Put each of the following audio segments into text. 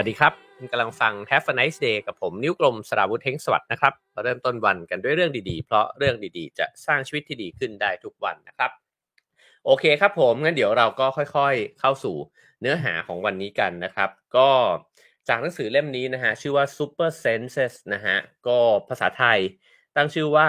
วัสดีครับคุณกำลังฟัง Have a nice day กับผมนิ้วกลมสราวุธเทงสวัสดนะครับมาเริ่มต้นวันกันด้วยเรื่องดีๆ เพราะเรื่องดีๆ จะสร้างชีวิตที่ดีขึ้นได้ทุกวันนะครับ โอเคครับผมงั้นเดี๋ยวเราก็ค่อยๆ เข้าสู่เนื้อหาของวันนี้กันนะครับ ก็จากหนังสือเล่มนี้นะฮะชื่อว่า Super Senses นะฮะก็ภาษาไทยตั้งชื่อว่า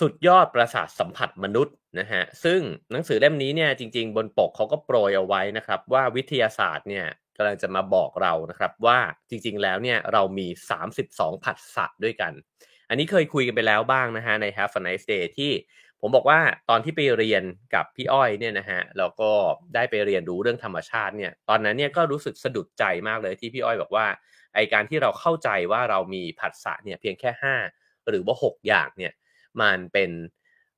สุดยอดประสาทสัมผัสมนุษย์นะฮะซึ่งหนังสือเล่มนี้เนี่ยจริง ๆ บนปกเขาก็โปรยเอาไว้นะครับ ว่าวิทยาศาสตร์เนี่ย กำลังจะมาบอกเรานะครับว่าจริงๆแล้วเนี่ยเรามี 32 ผัสสะด้วยกัน อันนี้เคยคุยกันไปแล้วบ้างนะฮะใน Have a nice day ที่ผมบอกว่าตอนที่ไปเรียนกับพี่อ้อยเนี่ยนะฮะแล้วก็ได้ไปเรียนรู้เรื่องธรรมชาติเนี่ยตอนนั้นเนี่ยก็รู้สึกสะดุดใจมากเลยที่พี่อ้อยบอกว่าไอการที่เราเข้าใจว่าเรามีผัสสะเนี่ยเพียงแค่ 5 หรือว่า 6 อย่างเนี่ยมันเป็น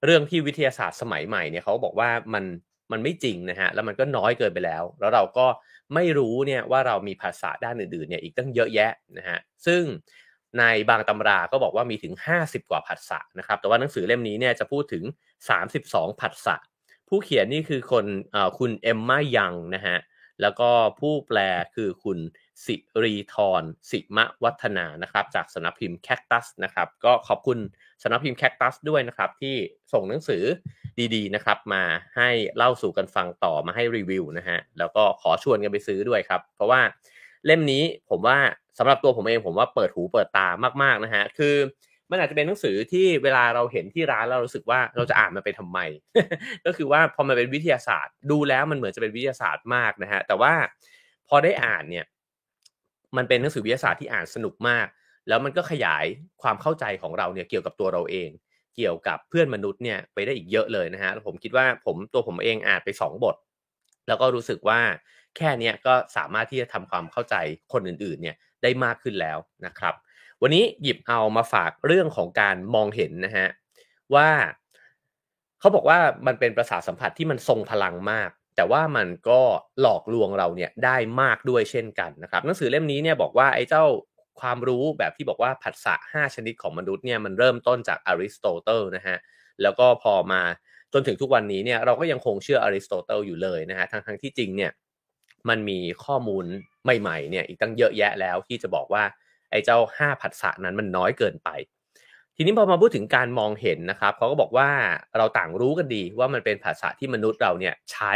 เรื่องที่วิทยาศาสตร์สมัยใหม่เนี่ยเขาบอกว่ามันมันไม่จริงนะฮะแล้วมันก็น้อยเกินไปแล้ว แล้วเราก็ ไม่รู้เนี่ยว่าเรามีภาษาด้านอื่นๆเนี่ยอีกตั้งเยอะแยะนะฮะซึ่งในบางตำราก็บอกว่ามีถึง 50 กว่าภาษานะครับ แต่ว่าหนังสือเล่มนี้เนี่ยจะพูดถึง 32ภาษาผู้เขียนนี่คือคนคุณเอมมายังนะฮะแล้วก็ผู้แปลคือคุณสิรีทรสิมะวัฒนานะครับ จากสำนักพิมพ์แคคตัสนะครับ ก็ขอบคุณ สำนักพิมพ์แคคตัสด้วยนะครับ ที่ส่งหนังสือดีๆนะครับ มาให้เล่าสู่กันฟังต่อมาให้รีวิวนะฮะแล้วก็ขอชวนกันไปซื้อด้วยครับ เพราะว่าเล่มนี้ผมว่าสำหรับตัวผมเองผมว่าเปิดหูเปิดตามากๆนะฮะคือมันอาจจะเป็นหนังสือที่เวลาเราเห็นที่ร้านเรารู้สึกว่าเราจะอ่านมันไปทำไม ก็คือว่าพอมันเป็นวิทยาศาสตร์ ดูแล้วมันเหมือนจะเป็นวิทยาศาสตร์มากนะฮะแต่ว่าพอได้อ่านเนี่ยมันเป็นหนังสือวิทยาศาสตร์ที่อ่านสนุกมาก แล้วมันก็ขยายความเข้าใจของเราเนี่ยเกี่ยวกับตัวเราเอง เกี่ยวกับเพื่อนมนุษย์เนี่ยไปได้อีกเยอะเลยนะฮะผมคิดว่าผมตัวผมเองอ่านไป 2 บท แล้วก็รู้สึกว่าแค่นี้ก็สามารถที่จะทำความเข้าใจคนอื่นๆเนี่ยได้มากขึ้นแล้วนะครับ วันนี้หยิบเอามาฝากเรื่องของการมองเห็นนะฮะว่าเขาบอกว่ามันเป็นประสาทสัมผัสที่มันทรงพลังมาก แต่ว่ามันก็หลอกลวงเราเนี่ยได้มากด้วยเช่นกันนะครับ หนังสือเล่มนี้เนี่ยบอกว่าไอ้เจ้า ความรู้แบบที่บอกว่าผัสสะ5ชนิดของมนุษย์เนี่ยมันเริ่มต้นจากอริสโตเติลนะฮะแล้วก็พอมาจนถึงทุกวันนี้เนี่ยเราก็ยังคงเชื่ออริสโตเติลอยู่เลยนะฮะทั้งทั้งที่จริงเนี่ยมันมีข้อมูลใหม่ๆเนี่ยอีกตั้งเยอะแยะแล้วที่จะบอกว่าไอ้เจ้า 5 ผัสสะนั้นมันน้อยเกินไป ทีนี้พอมาพูดถึงการมองเห็นนะครับเขาก็บอกว่าเราต่างรู้กันดีว่ามันเป็นภาษาที่มนุษย์เราเนี่ยใช้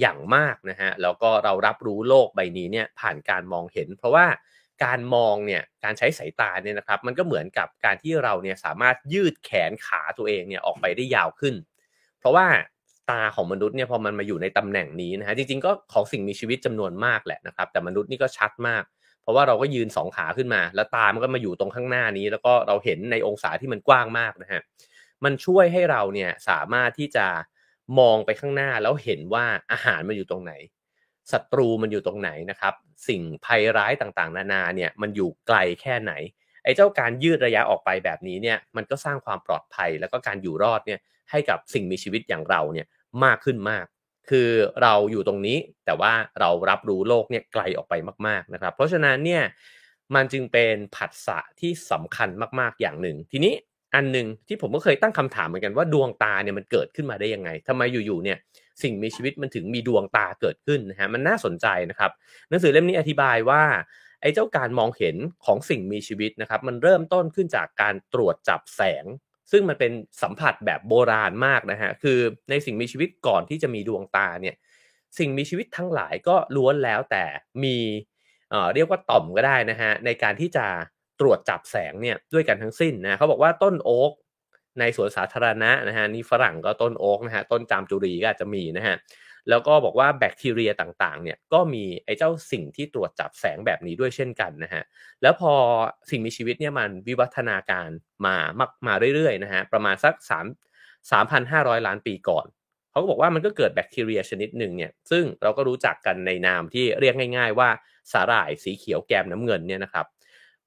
อย่างมากนะฮะแล้วก็เรารับรู้โลกใบนี้เนี่ยผ่านการมองเห็น เพราะว่า การมองเนี่ยการใช้สายตาเนี่ยนะครับมันก็เหมือนกับการที่เราเนี่ยสามารถยืดแขนขาตัวเองเนี่ยออกไปได้ยาวขึ้น เพราะว่าตาของมนุษย์เนี่ยพอมันมาอยู่ในตำแหน่งนี้นะฮะจริงๆก็ของสิ่งมีชีวิตจำนวนมากแหละนะครับ แต่มนุษย์นี่ก็ชัดมาก เพราะว่าเราก็ยืนสองขาขึ้นมา แล้วตามันก็มาอยู่ตรงข้างหน้านี้ แล้วก็เราเห็นในองศาที่มันกว้างมากนะฮะมันช่วยให้เราเนี่ยสามารถที่จะมองไปข้างหน้าแล้วเห็นว่าอาหารมันอยู่ตรงไหน ศัตรูมันอยู่ตรงไหนนะครับ สิ่งภัยร้ายต่างๆ นานาเนี่ยมันอยู่ไกลแค่ไหนไอ้เจ้าการยืดระยะออกไปแบบนี้เนี่ยมันก็สร้างความปลอดภัยแล้วก็การอยู่รอดเนี่ยให้กับสิ่งมีชีวิตอย่างเราเนี่ยมากขึ้นมาก คือเราอยู่ตรงนี้แต่ว่าเรารับรู้โลกเนี่ยไกลออกไปมากๆนะครับ เพราะฉะนั้นเนี่ยมันจึงเป็นผัสสะที่สำคัญมากๆอย่างหนึ่ง ทีนี้ อันหนึ่งที่ผมก็เคยตั้งคำถามเหมือนกันว่าดวงตาเนี่ยมันเกิดขึ้นมาได้ยังไงทำไมอยู่ๆเนี่ยสิ่งมีชีวิตมันถึงมีดวงตาเกิดขึ้นนะฮะมันน่าสนใจนะครับ หนังสือเล่มนี้อธิบายว่าไอ้เจ้าการมองเห็นของสิ่งมีชีวิตนะครับ มันเริ่มต้นขึ้นจากการตรวจจับแสง ซึ่งมันเป็นสัมผัสแบบโบราณมากนะฮะคือในสิ่งมีชีวิตก่อนที่จะมีดวงตาเนี่ยสิ่งมีชีวิตทั้งหลายก็ล้วนแล้วแต่มีเอ่อเรียกว่าต่อมก็ได้นะฮะในการที่จะ ตรวจจับแสงเนี่ยด้วยกันทั้งสิ้นนะเขาบอกว่าต้นโอ๊กในสวนสาธารณะนะฮะนี่ฝรั่งก็ต้นโอ๊กนะฮะต้นจามจุรีก็อาจจะมีนะฮะแล้วก็บอกว่าแบคทีเรียต่างๆเนี่ยก็มีไอ้เจ้าสิ่งที่ตรวจจับแสงแบบนี้ด้วยเช่นกันนะฮะแล้วพอสิ่งมีชีวิตเนี่ยมันวิวัฒนาการมามามาเรื่อยๆนะฮะประมาณสัก3 3,500 ล้านปีก่อนเขาก็บอกว่ามันก็เกิดแบคทีเรียชนิดหนึ่งเนี่ยซึ่งเราก็รู้จักกันในนามที่เรียกง่าย ๆ ว่าสาหร่ายสีเขียวแกมน้ำเงินเนี่ยนะครับ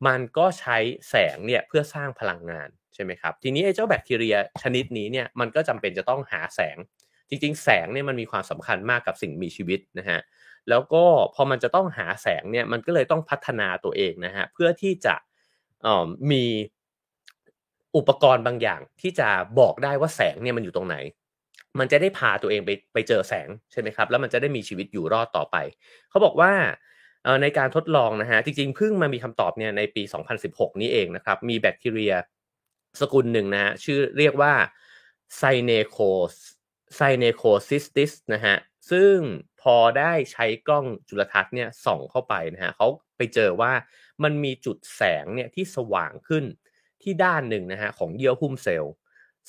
มันก็ใช้แสงเนี่ยเพื่อสร้างพลังงานใช่ไหมครับทีนี้ไอ้เจ้าแบคทีเรียชนิดนี้เนี่ยมันก็จำเป็นจะต้องหาแสง จริง ๆ แสงเนี่ยมันมีความสำคัญมากกับสิ่งมีชีวิตนะฮะแล้วก็พอมันจะต้องหาแสงเนี่ยมันก็เลยต้องพัฒนาตัวเองนะฮะเพื่อที่จะมีอุปกรณ์บางอย่างที่จะบอกได้ว่าแสงเนี่ยมันอยู่ตรงไหน มันจะได้พาตัวเองไปไปเจอแสงใช่ไหมครับ แล้วมันจะได้มีชีวิตอยู่รอดต่อไป เขาบอกว่า ในการทดลองนะฮะจริงๆเพิ่งมามีคำตอบเนี่ยในปี 2016 นี้เองนะครับ มีแบคทีเรียสกุลหนึ่งนะฮะชื่อเรียกว่า Synecho Synechocystis นะฮะซึ่งพอได้ใช้กล้องจุลทรรศน์เนี่ยส่องเข้าไปนะฮะเขาไปเจอว่ามันมีจุดแสงเนี่ยที่สว่างขึ้นที่ด้านหนึ่งนะฮะของเยื่อหุ้มเซลล์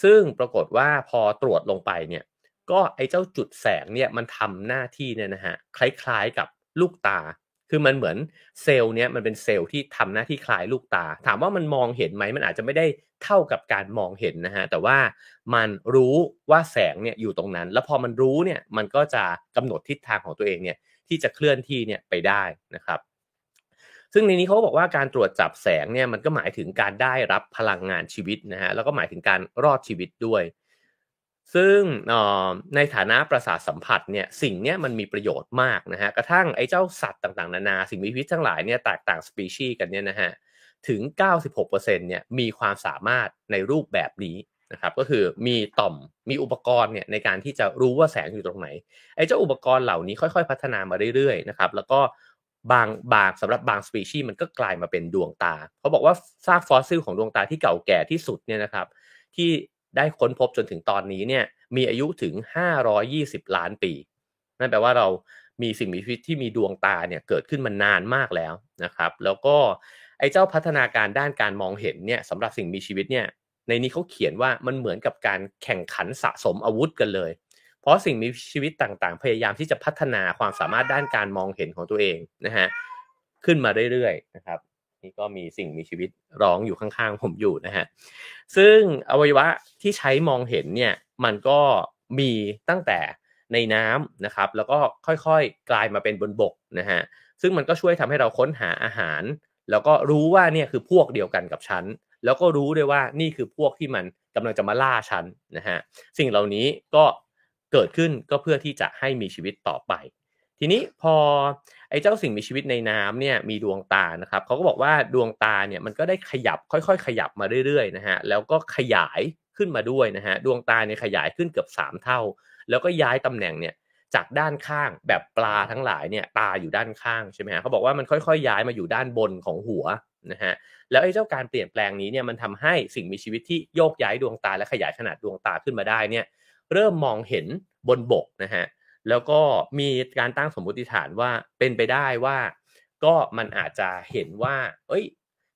ซึ่งปรากฏว่าพอตรวจลงไปเนี่ยก็ไอเจ้าจุดแสงเนี่ยมันทำหน้าที่เนี่ยนะฮะคล้ายๆกับลูกตา คือมันเหมือนเซลล์เนี่ยมันเป็นเซลล์ที่ทำหน้าที่คล้ายลูกตา ถามว่ามันมองเห็นไหมมันอาจจะไม่ได้เท่ากับการมองเห็นนะฮะแต่ว่ามันรู้ว่าแสงเนี่ยอยู่ตรงนั้น แล้วพอมันรู้เนี่ยมันก็จะกำหนดทิศทางของตัวเองเนี่ยที่จะเคลื่อนที่เนี่ยไปได้นะครับซึ่งในนี้เขาบอกว่าการตรวจจับแสงเนี่ยมันก็หมายถึงการได้รับพลังงานชีวิตนะฮะแล้วก็หมายถึงการรอดชีวิตด้วย ซึ่งในฐานะประสาทสัมผัสเนี่ยสิ่งนี้มันมีประโยชน์มากนะฮะกระทั่งไอ้เจ้าสัตว์ต่างๆ นานาสิ่งมีชีวิตทั้งหลายเนี่ยแตกต่างสปีชีส์กันเนี่ยนะฮะถึง 96%เนี่ยมีความสามารถในรูปแบบนี้นะครับก็คือมีต่อมมีอุปกรณ์เนี่ยในการที่จะรู้ว่าแสงอยู่ตรงไหนไอ้เจ้าอุปกรณ์เหล่านี้ค่อยๆ พัฒนามาเรื่อยๆนะครับแล้วก็บางบางสำหรับบางสปีชีส์มันก็กลายมาเป็นดวงตาเขาบอกว่าซากฟอสซิลของดวงตาที่เก่าแก่ที่สุดเนี่ยนะครับที่ ได้ค้นพบจนถึงตอนนี้เนี่ยมีอายุถึง 520 ล้านปี นั่นแปลว่าเรามีสิ่งมีชีวิตที่มีดวงตาเนี่ยเกิดขึ้นมานานมากแล้วนะครับ แล้วก็ไอ้เจ้าพัฒนาการด้านการมองเห็นเนี่ยสำหรับสิ่งมีชีวิตเนี่ยในนี้เขาเขียนว่ามันเหมือนกับการแข่งขันสะสมอาวุธกันเลย เพราะสิ่งมีชีวิตต่างๆ พยายามที่จะพัฒนาความสามารถด้านการมองเห็นของตัวเองนะฮะขึ้นมาเรื่อยๆนะครับ นี่ก็มีสิ่งมีชีวิตร้องอยู่ข้างๆผมอยู่นะฮะซึ่งอวัยวะที่ใช้มองเห็นเนี่ยมันก็มีตั้งแต่ในน้ำนะครับ แล้วก็ค่อยๆกลายมาเป็นบนบกนะฮะซึ่งมันก็ช่วยทำให้เราค้นหาอาหาร แล้วก็รู้ว่าเนี่ยคือพวกเดียวกันกับฉันแล้วก็รู้ด้วยว่านี่คือพวกที่มันกำลังจะมาล่าฉันนะฮะสิ่งเหล่านี้ก็เกิดขึ้นก็เพื่อที่จะให้มีชีวิตต่อไป ทีนี้พอ ไอ้เจ้าสิ่งมีชีวิตในน้ำเนี่ยมีดวงตานะครับเขาก็บอกว่าดวงตาเนี่ยมันก็ได้ขยับค่อยๆ ขยับมาเรื่อยๆนะฮะแล้วก็ขยายขึ้นมาด้วยนะฮะดวงตาเนี่ยขยายขึ้นเกือบ 3 เท่า แล้วก็ย้ายตำแหน่งเนี่ยจากด้านข้างแบบปลาทั้งหลายเนี่ยตาอยู่ด้านข้างใช่ไหมฮะเขาบอกว่ามันค่อยๆ ย้ายมาอยู่ด้านบนของหัวนะฮะแล้วไอ้เจ้าการเปลี่ยนแปลงนี้เนี่ยมันทำให้สิ่งมีชีวิตที่โยกย้ายดวงตาและขยายขนาดดวงตาขึ้นมาได้เนี่ยเริ่มมองเห็นบนบกนะฮะ แล้วก็มีการตั้งสมมติฐานว่าเป็นไปได้ว่า ก็มันอาจจะเห็นว่า เอ้ย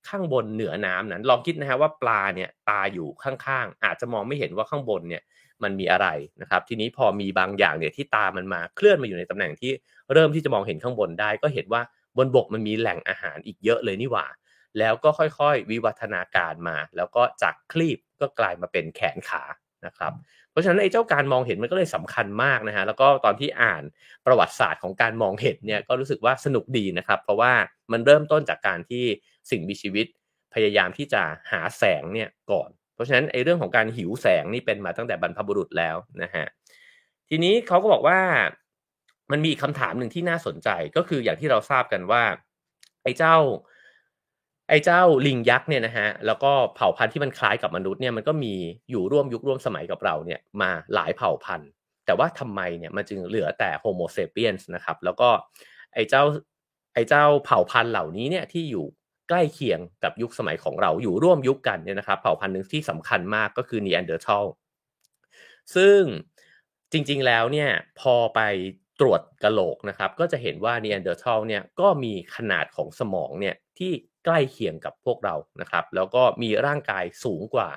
ข้างบนเหนือน้ำนั้นลองคิดนะฮะว่าปลาเนี่ยตาอยู่ข้างๆอาจจะมองไม่เห็นว่าข้างบนเนี่ยมันมีอะไรนะครับ ทีนี้พอมีบางอย่างเนี่ยที่ตามันมาเคลื่อนมาอยู่ในตำแหน่งที่เริ่มที่จะมองเห็นข้างบนได้ ก็เห็นว่าบนบกมันมีแหล่งอาหารอีกเยอะเลยนี่หว่า แล้วก็ค่อยๆ วิวัฒนาการมา แล้วก็จากคลีบก็กลายมาเป็นแขนขานะครับ เพราะฉะนั้นไอ้เจ้าการมองเห็นมันก็เลยสำคัญมากนะฮะแล้วก็ตอนที่อ่านประวัติศาสตร์ของการมองเห็นเนี่ยก็รู้สึกว่าสนุกดีนะครับ เพราะว่ามันเริ่มต้นจากการที่สิ่งมีชีวิตพยายามที่จะหาแสงเนี่ยก่อน เพราะฉะนั้นไอ้เรื่องของการหิวแสงนี่เป็นมาตั้งแต่บรรพบุรุษแล้วนะฮะทีนี้เขาก็บอกว่ามันมีคำถามหนึ่งที่น่าสนใจก็คืออย่างที่เราทราบกันว่าไอ้เจ้า ไอ้เจ้าลิงยักษ์เนี่ยนะฮะแล้วก็เผ่าพันธุ์ที่มันคล้ายกับมนุษย์เนี่ยมันก็มีอยู่ร่วมยุคร่วมสมัยกับเราเนี่ยมาหลายเผ่าพันธุ์ แต่ว่าทำไมเนี่ยมันจึงเหลือแต่โฮโมเซเปียนส์นะครับแล้วก็ไอ้เจ้าไอ้เจ้าเผ่าพันธุ์เหล่านี้เนี่ยที่อยู่ใกล้เคียงกับยุคสมัยของเราอยู่ร่วมยุคกันเนี่ยนะครับเผ่าพันธุ์หนึ่งที่สำคัญมากก็คือนีแอนเดอร์ทัลซึ่งจริงๆแล้วเนี่ยพอไปตรวจกระโหลกนะครับก็จะเห็นว่านีแอนเดอร์ทัลเนี่ยก็มีขนาดของสมองเนี่ยที่ ใกล้เคียงกับพวกเรานะครับ แล้วก็มีร่างกายสูงกว่า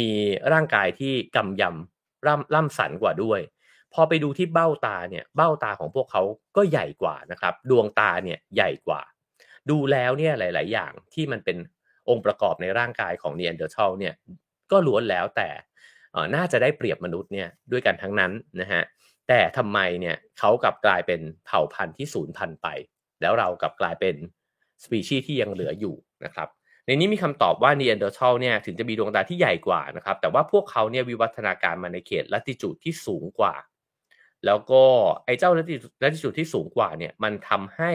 มีร่างกายที่กำยำล่ำล่ำสันกว่าด้วย พอไปดูที่เบ้าตาเนี่ยเบ้าตาของพวกเขาก็ใหญ่กว่านะครับ ดวงตาเนี่ยใหญ่กว่า ดูแล้วเนี่ยหลาย ๆ อย่างที่มันเป็นองค์ประกอบในร่างกายของนีแอนเดอร์ทัลเนี่ยก็ล้วนแล้วแต่น่าจะได้เปรียบมนุษย์เนี่ยด้วยกันทั้งนั้นนะฮะแต่ทำไมเนี่ยเขากลับกลายเป็นเผ่าพันธุ์ที่สูญพันธุ์ไป แล้วเรากลับกลายเป็น สปีชีส์ที่ยังเหลืออยู่นะครับในนี้มีคำตอบว่านีแอนเดอร์ทัลเนี่ยถึงจะมีดวงตาที่ใหญ่กว่านะครับแต่ว่าพวกเขาเนี่ยวิวัฒนาการมาในเขตละติจูดที่สูงกว่า แล้วก็ไอ้เจ้าละติละติจูดที่สูงกว่าเนี่ยมันทำให้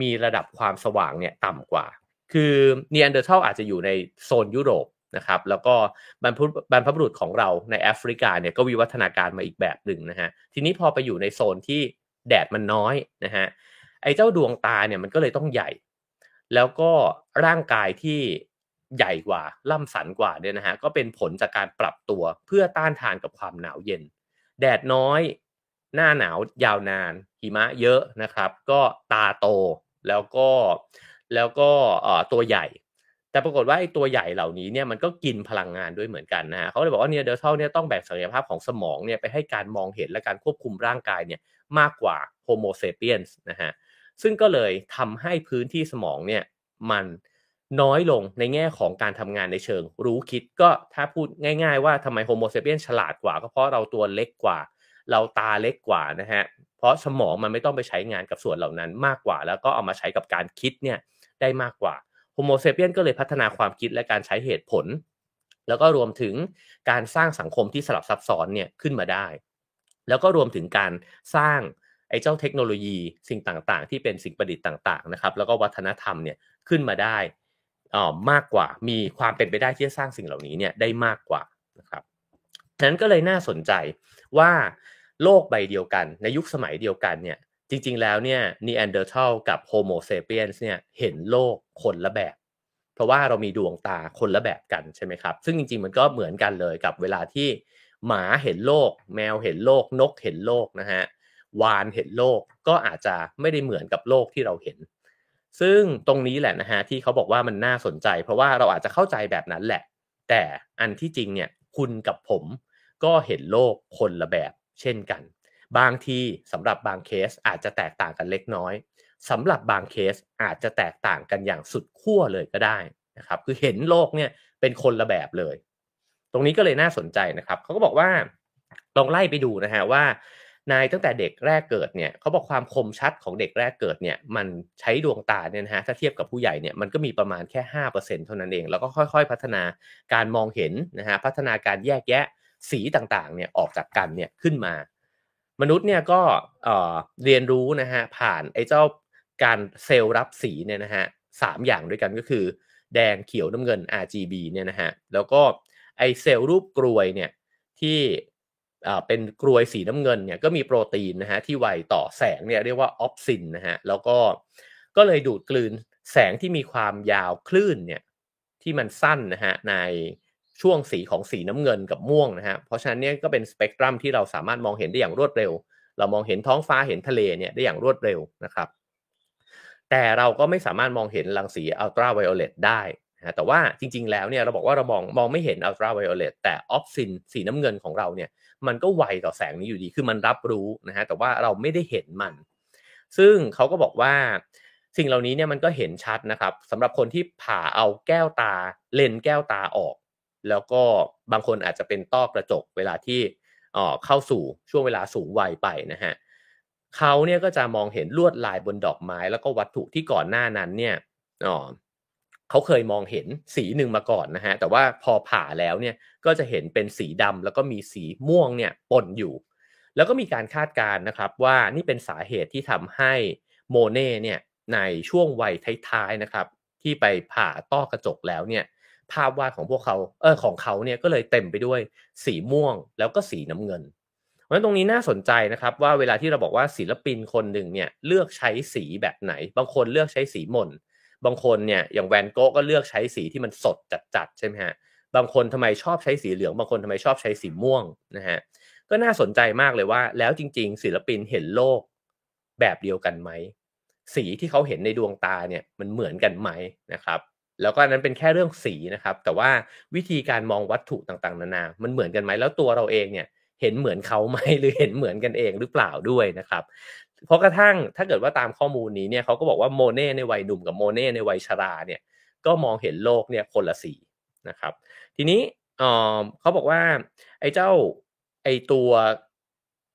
มีระดับความสว่างเนี่ยต่ำกว่า คือนีแอนเดอร์ทัลอาจจะอยู่ในโซนยุโรปนะครับแล้วก็บรรพบรรพบุรุษของเราในแอฟริกาเนี่ยก็วิวัฒนาการมาอีกแบบหนึ่งนะฮะทีนี้พอไปอยู่ในโซนที่แดดมันน้อยนะฮะไอ้เจ้าดวงตาเนี่ยมันก็เลยต้องใหญ่ แล้วก็ร่างกายที่ใหญ่กว่าล่ำสันกว่าเนี่ยนะฮะก็เป็นผลจากการปรับตัวเพื่อต้านทานกับความหนาวเย็น แดดน้อย หน้าหนาวยาวนาน หิมะเยอะนะครับ ก็ตาโตแล้วก็แล้วก็ตัวใหญ่ แต่ปรากฏว่าไอ้ตัวใหญ่เหล่านี้เนี่ยมันก็กินพลังงานด้วยเหมือนกันนะฮะเขาเลยบอกว่านีแอนเดอร์ทัลเนี่ยต้องแบ่งศักยภาพของสมองเนี่ยไปให้การมองเห็นและการควบคุมร่างกายเนี่ยมากกว่าโฮโมเซเปียนส์นะฮะ ซึ่งก็เลยทำให้พื้นที่สมองเนี่ยมันน้อยลงในแง่ของการทำงานในเชิง รู้คิดก็ถ้าพูดง่าย ๆ ว่าทำไมโฮโมเซเปียนฉลาดกว่าก็เพราะเราตัวเล็กกว่า เราตาเล็กกว่านะฮะเพราะสมองมันไม่ต้องไปใช้งานกับส่วนเหล่านั้นมากกว่า แล้วก็เอามาใช้กับการคิดเนี่ยได้มากกว่าโฮโมเซเปียนก็เลยพัฒนาความคิดและการใช้เหตุผล แล้วก็รวมถึงการสร้างสังคมที่สลับซับซ้อนเนี่ยขึ้นมาได้ แล้วก็รวมถึงการสร้าง ไอ้เจ้าเทคโนโลยีสิ่งต่างๆ ที่เป็นสิ่งประดิษฐ์ต่างๆนะครับแล้วก็วัฒนธรรมเนี่ยขึ้นมาได้อ่อมากกว่ามีความเป็นไปได้ที่จะสร้างสิ่งเหล่านี้เนี่ยได้มากกว่านะครับฉะนั้นก็เลยน่าสนใจว่าโลกใบเดียวกัน ในยุคสมัยเดียวกันเนี่ยจริง ๆ แล้วเนี่ยนีแอนเดอร์ทัลกับโฮโมเซเปียนส์เนี่ยเห็นโลกคนละแบบ เพราะว่าเรามีดวงตาคนละแบบกันใช่ไหมครับ ซึ่งจริง ๆ มันก็เหมือนกันเลยกับเวลาที่หมาเห็นโลก แมวเห็นโลกนกเห็นโลกนะฮะ วาฬเห็นโลกก็อาจจะไม่ได้เหมือนกับโลกที่เราเห็น ซึ่งตรงนี้แหละนะฮะที่เขาบอกว่ามันน่าสนใจ เพราะว่าเราอาจจะเข้าใจแบบนั้นแหละ แต่อันที่จริงเนี่ยคุณกับผมก็เห็นโลกคนละแบบเช่นกัน บางทีสำหรับบางเคสอาจจะแตกต่างกันเล็กน้อยสำหรับบางเคสอาจจะแตกต่างกันอย่างสุดขั้วเลยก็ได้นะครับคือเห็นโลกเนี่ยเป็นคนละแบบเลย ตรงนี้ก็เลยน่าสนใจนะครับเขาก็บอกว่าลองไล่ไปดูนะฮะว่า ในตั้งแต่เด็กแรกเกิดเนี่ยเขาบอกความคมชัดของเด็กแรกเกิดเนี่ยมันใช้ดวงตาเนี่ยนะฮะถ้าเทียบกับผู้ใหญ่เนี่ยมันก็มีประมาณแค่ห้าเปอร์เซ็นเท่านั้นเอง แล้วก็ค่อยๆ พัฒนาการมองเห็นนะฮะพัฒนาการแยกแยะสีต่างๆเนี่ยออกจากกันเนี่ยขึ้นมา มนุษย์เนี่ยก็เรียนรู้นะฮะผ่านไอ้เจ้าการเซลล์รับสีเนี่ยนะฮะสามอย่างด้วยกันก็คือ แดงเขียวน้ำเงิน RGB เนี่ยนะฮะแล้วก็ไอ้เซลล์รูปกรวยเนี่ยที่ เป็นกรวยสีน้ำเงินเนี่ยก็มีโปรตีนนะฮะที่ไวต่อแสงเนี่ยเรียกว่า opsin นะฮะแล้วก็ก็เลยดูดกลืนแสงที่มีความยาวคลื่นเนี่ยที่มันสั้นนะฮะในช่วงสีของสีน้ำเงินกับม่วงนะฮะเพราะฉะนั้นเนี่ยก็เป็นสเปกตรัมที่เราสามารถมองเห็นได้อย่างรวดเร็ว เรามองเห็นท้องฟ้าเห็นทะเลเนี่ยได้อย่างรวดเร็วนะครับ แต่เราก็ไม่สามารถมองเห็นรังสีอัลตราไวโอเลตได้นะแต่ว่าจริงๆแล้วเนี่ยเราบอกว่าเรามองมองไม่เห็นอัลตราไวโอเลตแต่ opsin สีน้ำเงินของเราเนี่ย มันก็ไวต่อแสงนี้อยู่ดี คือมันรับรู้นะฮะ แต่ว่าเราไม่ได้เห็นมัน ซึ่งเขาก็บอกว่าสิ่งเหล่านี้เนี่ยมันก็เห็นชัดนะครับสำหรับคนที่ผ่าเอาแก้วตา เลนส์แก้วตาออก แล้วก็บางคนอาจจะเป็นต้อกระจกเวลาที่เข้าสู่ช่วงเวลาสูงวัยไปนะฮะเขาเนี่ยก็จะมองเห็นลวดลายบนดอกไม้ แล้วก็วัตถุที่ก่อนหน้านั้นเนี่ย เขาเคยมองเห็นสีหนึ่งมาก่อนนะฮะแต่ว่าพอผ่าแล้วเนี่ยก็จะเห็นเป็นสีดำแล้วก็มีสีม่วงเนี่ยปนอยู่ แล้วก็มีการคาดการณ์นะครับว่านี่เป็นสาเหตุที่ทำให้โมเน่เนี่ยในช่วงวัยท้ายๆนะครับ ที่ไปผ่าต้อกระจกแล้วเนี่ยภาพวาดของพวกเขาเออของเขาเนี่ยก็เลยเต็มไปด้วยสีม่วงแล้วก็สีน้ำเงินเพราะฉะนั้นตรงนี้น่าสนใจนะครับว่าเวลาที่เราบอกว่าศิลปินคนหนึ่งเนี่ยเลือกใช้สีแบบไหน บางคนเลือกใช้สีหม่น บางคนเนี่ยอย่างแวนโก้ก็เลือกใช้สีที่มันสดจัดๆใช่ไหมฮะบางคนทำไมชอบใช้สีเหลือง บางคนทำไมชอบใช้สีม่วงนะฮะก็น่าสนใจมากเลยว่า แล้วจริง ๆ ศิลปินเห็นโลกแบบเดียวกันไหมสีที่เขาเห็นในดวงตาเนี่ยมันเหมือนกันไหมนะครับ แล้วก็นั้นเป็นแค่เรื่องสีนะครับ แต่ว่าวิธีการมองวัตถุต่างๆ นานา มันเหมือนกันไหมแล้วตัวเราเองเนี่ยเห็นเหมือนเขาไหมหรือเห็นเหมือนกันเองหรือเปล่าด้วยนะครับ เพราะกระทั่งถ้าเกิดว่าตามข้อมูลนี้เนี่ยเขาก็บอกว่าโมเน่ในวัยหนุ่มกับโมเน่ในวัยชราเนี่ยก็มองเห็นโลกเนี่ยคนละสีนะครับ ทีนี้เขาบอกว่าไอ้เจ้าไอ้ตัว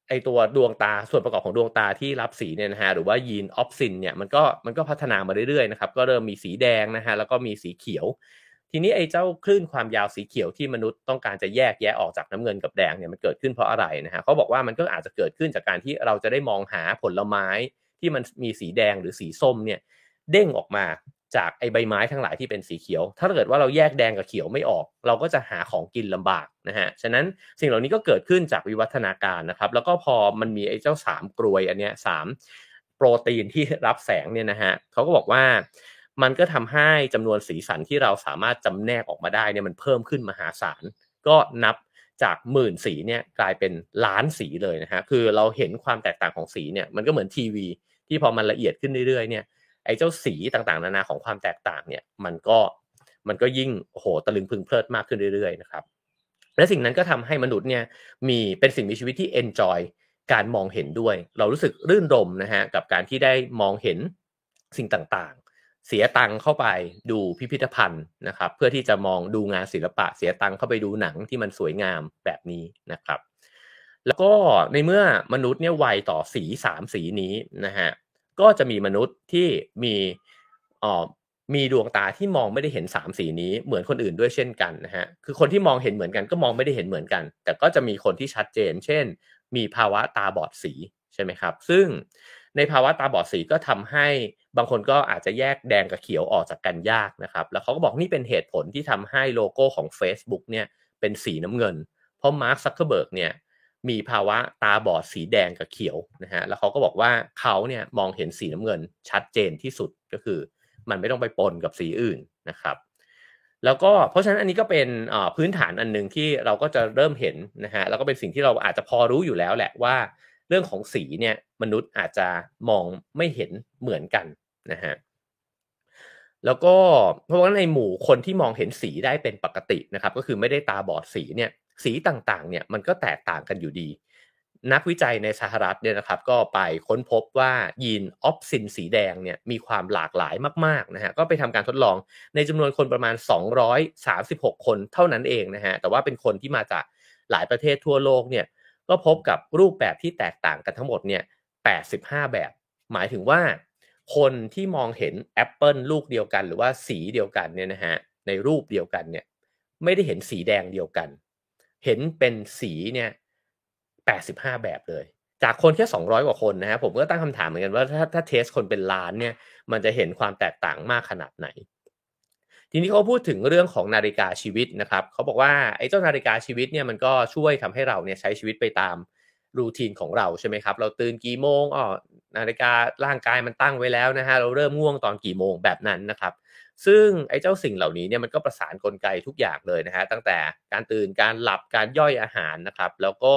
ไอตัวดวงตาส่วนประกอบของดวงตาที่รับสีเนี่ยนะฮะหรือว่ายีน opsin เนี่ยมันก็มันก็พัฒนามาเรื่อยๆนะครับก็เริ่มมีสีแดงนะฮะแล้วก็มีสีเขียว ทีนี้ไอ้เจ้าคลื่นความยาวสีเขียวที่มนุษย์ต้องการจะแยกแยะออกจากน้ำเงินกับแดงเนี่ยมันเกิดขึ้นเพราะอะไรนะฮะเขาบอกว่ามันก็อาจจะเกิดขึ้นจากการที่เราจะได้มองหาผลไม้ที่มันมีสีแดงหรือสีส้มเนี่ยเด้งออกมาจากไอ้ใบไม้ทั้งหลายที่เป็นสีเขียว ถ้าเกิดว่าเราแยกแดงกับเขียวไม่ออก เราก็จะหาของกินลำบากนะฮะ ฉะนั้นสิ่งเหล่านี้ก็เกิดขึ้นจากวิวัฒนาการนะครับ แล้วก็พอมันมีไอ้เจ้าสามกรวยอันเนี้ยสามโปรตีนที่รับแสงเนี่ยนะฮะเขาก็บอกว่า มันก็ทำให้จำนวนสีสันที่เราสามารถจำแนกออกมาได้เนี่ยมันเพิ่มขึ้นมหาศาล ก็นับจากหมื่นสีเนี่ยกลายเป็นล้านสีเลยนะฮะ คือเราเห็นความแตกต่างของสีเนี่ยมันก็เหมือนทีวี ที่พอมันละเอียดขึ้นเรื่อยๆเนี่ยไอ้เจ้าสีต่างๆ นานาของความแตกต่างเนี่ยมันก็มันก็ยิ่งโหตะลึงพึงเพลิดมากขึ้นเรื่อยๆนะครับและสิ่งนั้นก็ทำให้มนุษย์เนี่ยมีเป็นสิ่งมีชีวิตที่ enjoy การมองเห็นด้วย เรารู้สึกรื่นรมนะฮะกับการที่ได้มองเห็นสิ่งต่างๆ เสียตังค์เข้าไปดูพิพิธภัณฑ์นะครับ เพื่อที่จะมองดูงานศิลปะ เสียตังค์เข้าไปดูหนังที่มันสวยงามแบบนี้นะครับ แล้วก็ในเมื่อมนุษย์เนี่ยไวต่อสีสามสีนี้นะฮะก็จะมีมนุษย์ที่มีอ๋อมีดวงตาที่มองไม่ได้เห็นสามสีนี้เหมือนคนอื่นด้วยเช่นกันนะฮะคือคนที่มองเห็นเหมือนกันก็มองไม่ได้เห็นเหมือนกัน แต่ก็จะมีคนที่ชัดเจน เช่น มีภาวะตาบอดสีใช่ไหมครับ ซึ่ง ในภาวะตาบอดสีก็ทำให้บางคนก็อาจจะแยกแดงกับเขียวออกจากกันยากนะครับ แล้วเขาก็บอกนี่เป็นเหตุผลที่ทำให้โลโก้ของ Facebook เนี่ยเป็นสีน้ำเงิน เพราะมาร์คซักเคอร์เบิร์กเนี่ยมีภาวะตาบอดสีแดงกับเขียวนะฮะ แล้วเขาก็บอกว่าเขาเนี่ยมองเห็นสีน้ำเงินชัดเจนที่สุดก็คือ มันไม่ต้องไปปนกับสีอื่นนะครับ แล้วก็เพราะฉะนั้นอันนี้ก็เป็นพื้นฐานอันหนึ่งที่เราก็จะเริ่มเห็นนะฮะ แล้วก็เป็นสิ่งที่เราอาจจะพอรู้อยู่แล้วแหละว่า เรื่องของสีเนี่ยมนุษย์อาจจะมองไม่เห็นเหมือนกันนะฮะแล้วก็เพราะว่าในหมู่คนที่มองเห็นสีได้เป็นปกตินะครับ ก็คือไม่ได้ตาบอดสีเนี่ยสีต่างๆเนี่ยมันก็แตกต่างกันอยู่ดี นักวิจัยในสหรัฐเนี่ยนะครับ ก็ไปค้นพบว่ายีนออฟซินสีแดงเนี่ยมีความหลากหลายมากๆนะฮะก็ไปทำการทดลองในจำนวนคนประมาณ 236 คนเท่านั้นเองนะฮะแต่ว่าเป็นคนที่มาจากหลายประเทศทั่วโลกเนี่ย ก็พบกับรูปแบบที่แตกต่างกันทั้งหมดเนี่ย 85 แบบ หมายถึงว่า คนที่มองเห็นแอปเปิลลูกเดียวกัน หรือว่าสีเดียวกันเนี่ยนะฮะ ในรูปเดียวกันเนี่ย ไม่ได้เห็นสีแดงเดียวกัน เห็นเป็นสีเนี่ย 85 แบบเลย จากคนแค่ 200 กว่าคนนะฮะ ผมก็ตั้งคำถามเหมือนกันว่าถ้าถ้า test คนเป็นล้านเนี่ย มันจะเห็นความแตกต่างมากขนาดไหน ทีนี้เขาพูดถึงเรื่องของนาฬิกาชีวิตนะครับเขาบอกว่าไอ้เจ้านาฬิกาชีวิตเนี่ยมันก็ช่วยทำให้เราเนี่ยใช้ชีวิตไปตามรูทีนของเราใช่ไหมครับ เราตื่นกี่โมงอ๋อนาฬิการ่างกายมันตั้งไว้แล้วนะฮะเราเริ่มง่วงตอนกี่โมงแบบนั้นนะครับ ซึ่งไอ้เจ้าสิ่งเหล่านี้เนี่ยมันก็ประสานกลไกทุกอย่างเลยนะฮะตั้งแต่การตื่นการหลับการย่อยอาหารนะครับ แล้วก็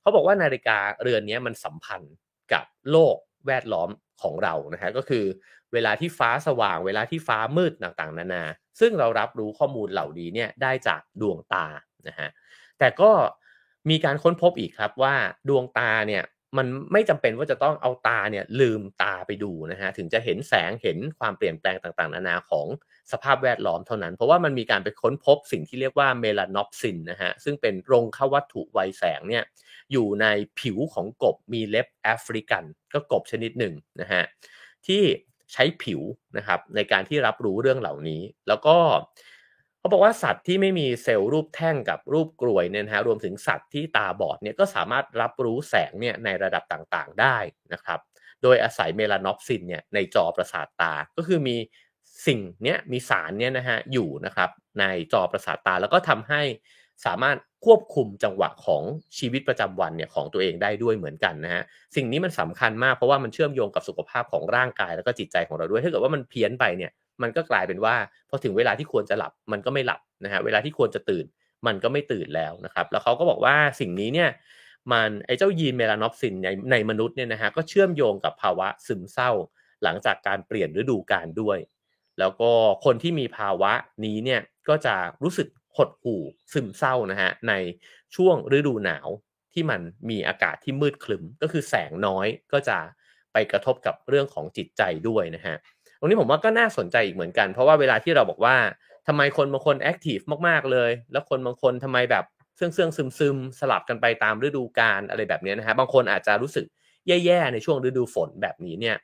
เขาบอกว่านาฬิกาเรือนนี้มันสัมพันธ์กับโลกแวดล้อม ของเรานะฮะก็คือเวลาที่ฟ้าสว่าง เวลาที่ฟ้ามืดต่างๆ นานา ซึ่งเรารับรู้ข้อมูลเหล่านี้เนี่ยได้จากดวงตานะฮะแต่ก็มีการค้นพบอีกครับว่าดวงตาเนี่ย มันไม่จำเป็นว่าจะต้องเอาตาเนี่ยลืมตาไปดูนะฮะถึงจะเห็นแสงเห็นความเปลี่ยนแปลงต่างๆ นานาของสภาพแวดล้อมเท่านั้น เพราะว่ามันมีการไปค้นพบสิ่งที่เรียกว่า melanopsin นะฮะซึ่งเป็นโรงเข้าวัตถุไวแสงเนี่ยอยู่ในผิวของกบมีเล็บแอฟริกัน ก็กบชนิดหนึ่งนะฮะที่ใช้ผิวนะครับในการที่รับรู้เรื่องเหล่านี้ แล้วก็ เขาบอกว่าสัตว์ที่ไม่มีเซลล์รูปแท่งกับรูปกลวยเนี่ยนะฮะรวมถึงสัตว์ที่ตาบอดเนี่ยก็สามารถรับรู้แสงเนี่ยในระดับต่างๆได้นะครับ โดยอาศัยเมลานอปซินเนี่ยในจอประสาทตาก็คือมีสิ่งเนี้ยมีสารเนี่ยนะฮะอยู่นะครับในจอประสาทตาแล้วก็ทำให้สามารถควบคุมจังหวะของชีวิตประจำวันเนี่ยของตัวเองได้ด้วยเหมือนกันนะฮะสิ่งนี้มันสำคัญมากเพราะว่ามันเชื่อมโยงกับสุขภาพของร่างกายแล้วก็จิตใจของเราด้วยถ้าเกิดว่ามันเพี้ยนไปเนี่ย มันก็กลายเป็นว่าพอถึงเวลาที่ควรจะหลับมันก็ไม่หลับนะฮะเวลาที่ควรจะตื่นมันก็ไม่ตื่นแล้วนะครับ แล้วเขาก็บอกว่าสิ่งนี้เนี่ยมันไอ้เจ้ายีน melanopsin ในในมนุษย์เนี่ยนะฮะก็เชื่อมโยงกับภาวะซึมเศร้า หลังจากการเปลี่ยนฤดูกาลด้วย แล้วก็คนที่มีภาวะนี้เนี่ยก็จะรู้สึกหดหู่ซึมเศร้านะฮะในช่วงฤดูหนาวที่มันมีอากาศที่มืดครึ้มก็คือแสงน้อยก็จะไปกระทบกับเรื่องของจิตใจด้วยนะฮะ ตรงนี้ผมว่าก็น่าสนใจอีกเหมือนกัน เพราะว่าเวลาที่เราบอกว่าทำไมคนบางคน active มากๆเลย แล้วคนบางคนทำไมแบบเซื่องเซื่องซึมซึมสลับกันไปตามฤดูกาลอะไรแบบนี้นะฮะบางคนอาจจะรู้สึกแย่ๆในช่วงฤดูฝนแบบนี้เนี่ย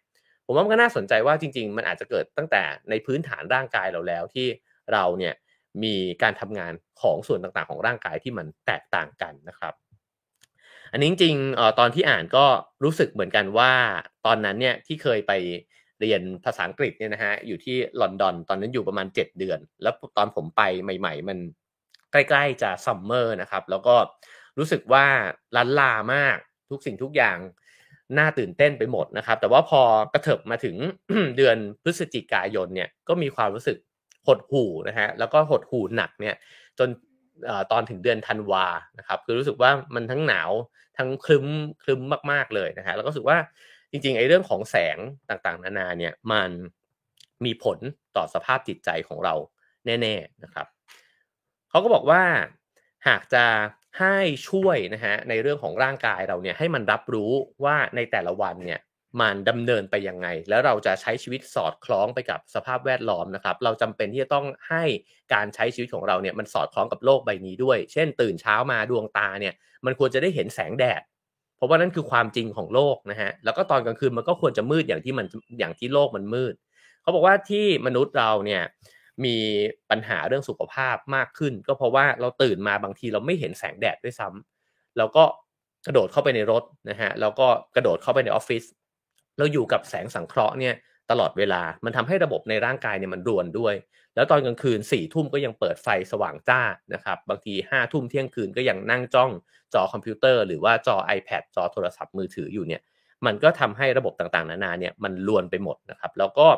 ผมว่ามันก็น่าสนใจว่าจริง ๆ มันอาจจะเกิดตั้งแต่ในพื้นฐานร่างกายเราแล้วที่เราเนี่ยมีการทำงานของส่วนต่างๆ ของร่างกายที่มันแตกต่างกันนะครับ อันนี้จริงๆตอนที่อ่านก็รู้สึกเหมือนกันว่าตอนนั้นเนี่ยที่เคยไป เรียนภาษาอังกฤษเนี่ยนะฮะอยู่ที่ลอนดอนตอนนั้นอยู่ประมาณ 7 เดือน แล้วตอนผมไปใหม่ ๆ มันใกล้ๆจะ summer นะครับ แล้วก็รู้สึกว่าลั้นลามากทุกสิ่งทุกอย่างน่าตื่นเต้นไปหมดนะครับ แต่ว่าพอกระเถิบมาถึงเดือนพฤศจิกายนเนี่ยก็มีความรู้สึกหดหู่นะฮะแล้วก็หดหู่หนักเนี่ยจนตอนถึงเดือนธันวานะครับ คือรู้สึกว่ามันทั้งหนาวทั้งคลึ้มคลึ้มมาก ๆเลยนะฮะแล้วก็รู้สึกว่า จริงๆไอ้เรื่องของแสงต่างๆ นานาเนี่ยมันมีผลต่อสภาพจิตใจของเราแน่ๆนะครับเขาก็บอกว่าหากจะให้ช่วยนะฮะในเรื่องของร่างกายเราเนี่ยให้มันรับรู้ว่าในแต่ละวันเนี่ยมันดำเนินไปยังไง แล้วเราจะใช้ชีวิตสอดคล้องไปกับสภาพแวดล้อมนะครับ เราจำเป็นที่จะต้องให้การใช้ชีวิตของเราเนี่ยมันสอดคล้องกับโลกใบนี้ด้วย เช่น ตื่นเช้ามาดวงตาเนี่ยมันควรจะได้เห็นแสงแดด เพราะว่านั่นคือความจริงของโลกนะฮะแล้วก็ตอนกลางคืนมันก็ควรจะมืดอย่างที่มันอย่างที่โลกมันมืดเขาบอกว่าที่มนุษย์เราเนี่ยมีปัญหาเรื่องสุขภาพมากขึ้น ก็เพราะว่าเราตื่นมาบางทีเราไม่เห็นแสงแดดด้วยซ้ำแล้วก็กระโดดเข้าไปในรถนะฮะแล้วก็กระโดดเข้าไปในออฟฟิศเราอยู่กับแสงสังเคราะห์เนี่ย ตลอดเวลา มันทำให้ระบบในร่างกายเนี่ยมันรวนด้วย แล้วตอนกลางคืนสี่ทุ่มก็ยังเปิดไฟสว่างจ้านะครับ บางทีห้าทุ่มเที่ยงคืนก็ยังนั่งจ้องจอคอมพิวเตอร์หรือว่าจอ iPad จอโทรศัพท์มือถืออยู่เนี่ย มันก็ทำให้ระบบต่างๆ นานาเนี่ยมันลวนไปหมดนะครับ แล้วก็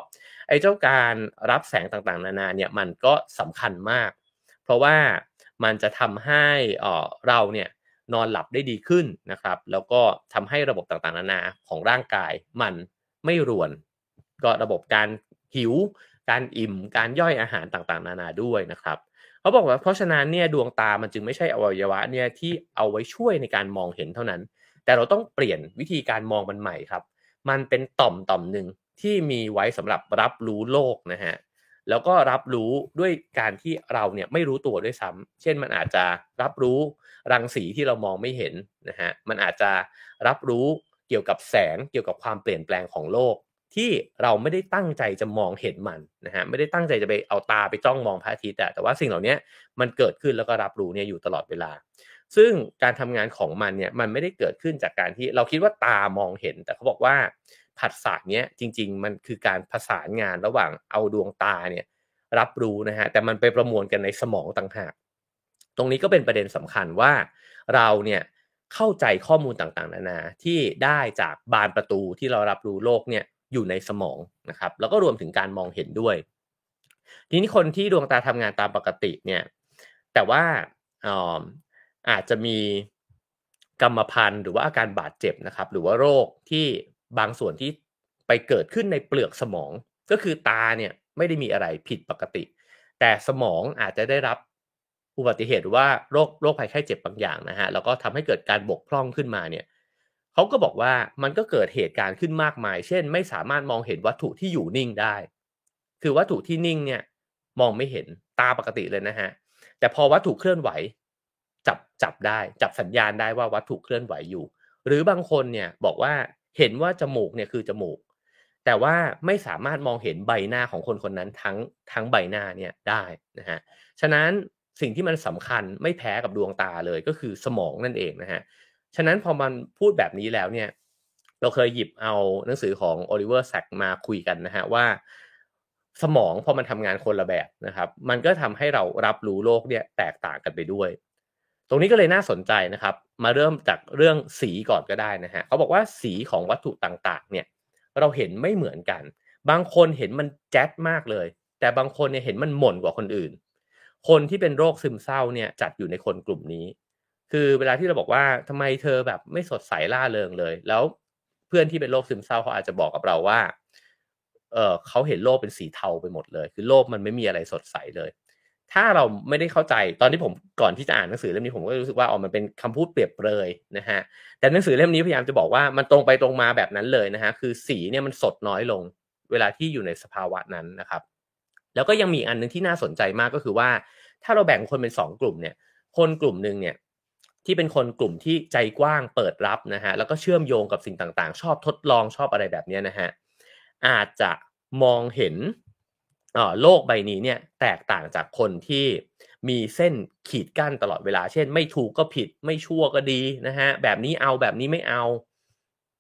ไอ้เจ้าการรับแสงต่างๆ นานาเนี่ยมันก็สำคัญมาก เพราะว่ามันจะทำให้เราเนี่ยนอนหลับได้ดีขึ้นนะครับ แล้วก็ทำให้ระบบต่างๆ นานาของร่างกายมันไม่รวน ก็ระบบการหิว การอิ่ม การย่อยอาหารต่างๆ นานาด้วยนะครับเขาบอกว่าเพราะฉะนั้นเนี่ยดวงตามันจึงไม่ใช่อวัยวะเนี่ยที่เอาไว้ช่วยในการมองเห็นเท่านั้น แต่เราต้องเปลี่ยนวิธีการมองมันใหม่ครับ มันเป็นต่อมต่อมหนึ่งที่มีไว้สำหรับรับรู้โลกนะฮะแล้วก็รับรู้ด้วยการที่เราเนี่ยไม่รู้ตัวด้วยซ้ำเช่นมันอาจจะรับรู้รังสีที่เรามองไม่เห็นนะฮะ มันอาจจะรับรู้เกี่ยวกับแสงเกี่ยวกับความเปลี่ยนแปลงของโลก ที่เราไม่ได้ตั้งใจจะมองเห็นมันนะฮะไม่ได้ตั้งใจจะไปเอาตาไปจ้องมองพระอาทิตย์แต่แต่ว่าสิ่งเหล่านี้มันเกิดขึ้นแล้วก็รับรู้เนี่ยอยู่ตลอดเวลา ซึ่งการทำงานของมันเนี่ยมันไม่ได้เกิดขึ้นจากการที่เราคิดว่าตามองเห็น แต่เขาบอกว่าผัสสะเนี้ยจริง ๆ มันคือการผสานงานระหว่างเอาดวงตาเนี่ยรับรู้นะฮะแต่มันไปประมวลกันในสมองต่างหาก ตรงนี้ก็เป็นประเด็นสำคัญว่าเราเนี่ยเข้าใจข้อมูลต่างๆ นานาที่ได้จากบานประตูที่เรารับรู้โลกเนี่ย อยู่ในสมองนะครับ แล้วก็รวมถึงการมองเห็นด้วย ทีนี้คนที่ดวงตาทำงานตามปกติเนี่ย แต่ว่าอาจจะมีกรรมพันธุ์หรือว่าอาการบาดเจ็บนะครับ หรือว่าโรคที่บางส่วนที่ไปเกิดขึ้นในเปลือกสมอง ก็คือตาเนี่ยไม่ได้มีอะไรผิดปกติ แต่สมองอาจจะได้รับอุบัติเหตุหรือว่าโรคโรคภัยไข้เจ็บบางอย่างนะฮะแล้วก็ทำให้เกิดการบกพร่องขึ้นมาเนี่ย เขาก็บอกว่ามันก็เกิดเหตุการณ์ขึ้นมากมาย เช่น ไม่สามารถมองเห็นวัตถุที่อยู่นิ่งได้ คือวัตถุที่นิ่งเนี่ยมองไม่เห็นตาปกติเลยนะฮะ แต่พอวัตถุเคลื่อนไหว จับจับได้จับสัญญาณได้ว่าวัตถุเคลื่อนไหวอยู่ หรือบางคนเนี่ยบอกว่าเห็นว่าจมูกเนี่ยคือจมูก แต่ว่าไม่สามารถมองเห็นใบหน้าของคนคนนั้นทั้งทั้งใบหน้าเนี่ยได้นะฮะฉะนั้นสิ่งที่มันสำคัญไม่แพ้กับดวงตาเลยก็คือสมองนั่นเองนะฮะ ฉะนั้นพอมันพูดแบบนี้แล้วเนี่ย เราเคยหยิบเอาหนังสือของโอลิเวอร์แซกมาคุยกันนะฮะว่า สมองพอมันทำงานคนละแบบนะครับ มันก็ทำให้เรารับรู้โลกเนี่ยแตกต่างกันไปด้วย ตรงนี้ก็เลยน่าสนใจนะครับ มาเริ่มจากเรื่องสีก่อนก็ได้นะฮะเขาบอกว่าสีของวัตถุต่างๆ เนี่ย เราเห็นไม่เหมือนกัน บางคนเห็นมันแจ๊ดมากเลย แต่บางคนเนี่ยเห็นมันหม่นกว่าคนอื่น คนที่เป็นโรคซึมเศร้าเนี่ยจัดอยู่ในคนกลุ่มนี้ คือเวลาที่เราบอกว่าทำไมเธอแบบไม่สดใสล่าเริงเลย แล้วเพื่อนที่เป็นโรคซึมเศร้าเขาอาจจะบอกกับเราว่า เออเขาเห็นโลกเป็นสีเทาไปหมดเลย คือโลกมันไม่มีอะไรสดใสเลย ถ้าเราไม่ได้เข้าใจตอนที่ผมก่อนที่จะอ่านหนังสือเล่มนี้ผมก็รู้สึกว่าอ๋อมันเป็นคำพูดเปรียบเปรยนะฮะแต่หนังสือเล่มนี้พยายามจะบอกว่ามันตรงไปตรงมาแบบนั้นเลยนะฮะคือสีเนี่ยมันสดน้อยลง เวลาที่อยู่ในสภาวะนั้นนะครับ แล้วก็ยังมีอันนึงที่น่าสนใจมากก็คือว่า ถ้าเราแบ่งคนเป็นสองกลุ่มเนี่ย คนกลุ่มหนึ่งเนี่ย ที่เป็นคนกลุ่มที่ใจกว้างเปิดรับนะฮะแล้วก็เชื่อมโยงกับสิ่งต่างๆ ชอบทดลองชอบอะไรแบบนี้นะฮะอาจจะมองเห็นโลกใบนี้เนี่ยแตกต่างจากคนที่มีเส้นขีดกั้นตลอดเวลา เช่น ไม่ถูกก็ผิดไม่ชั่วก็ดีนะฮะแบบนี้เอาแบบนี้ไม่เอา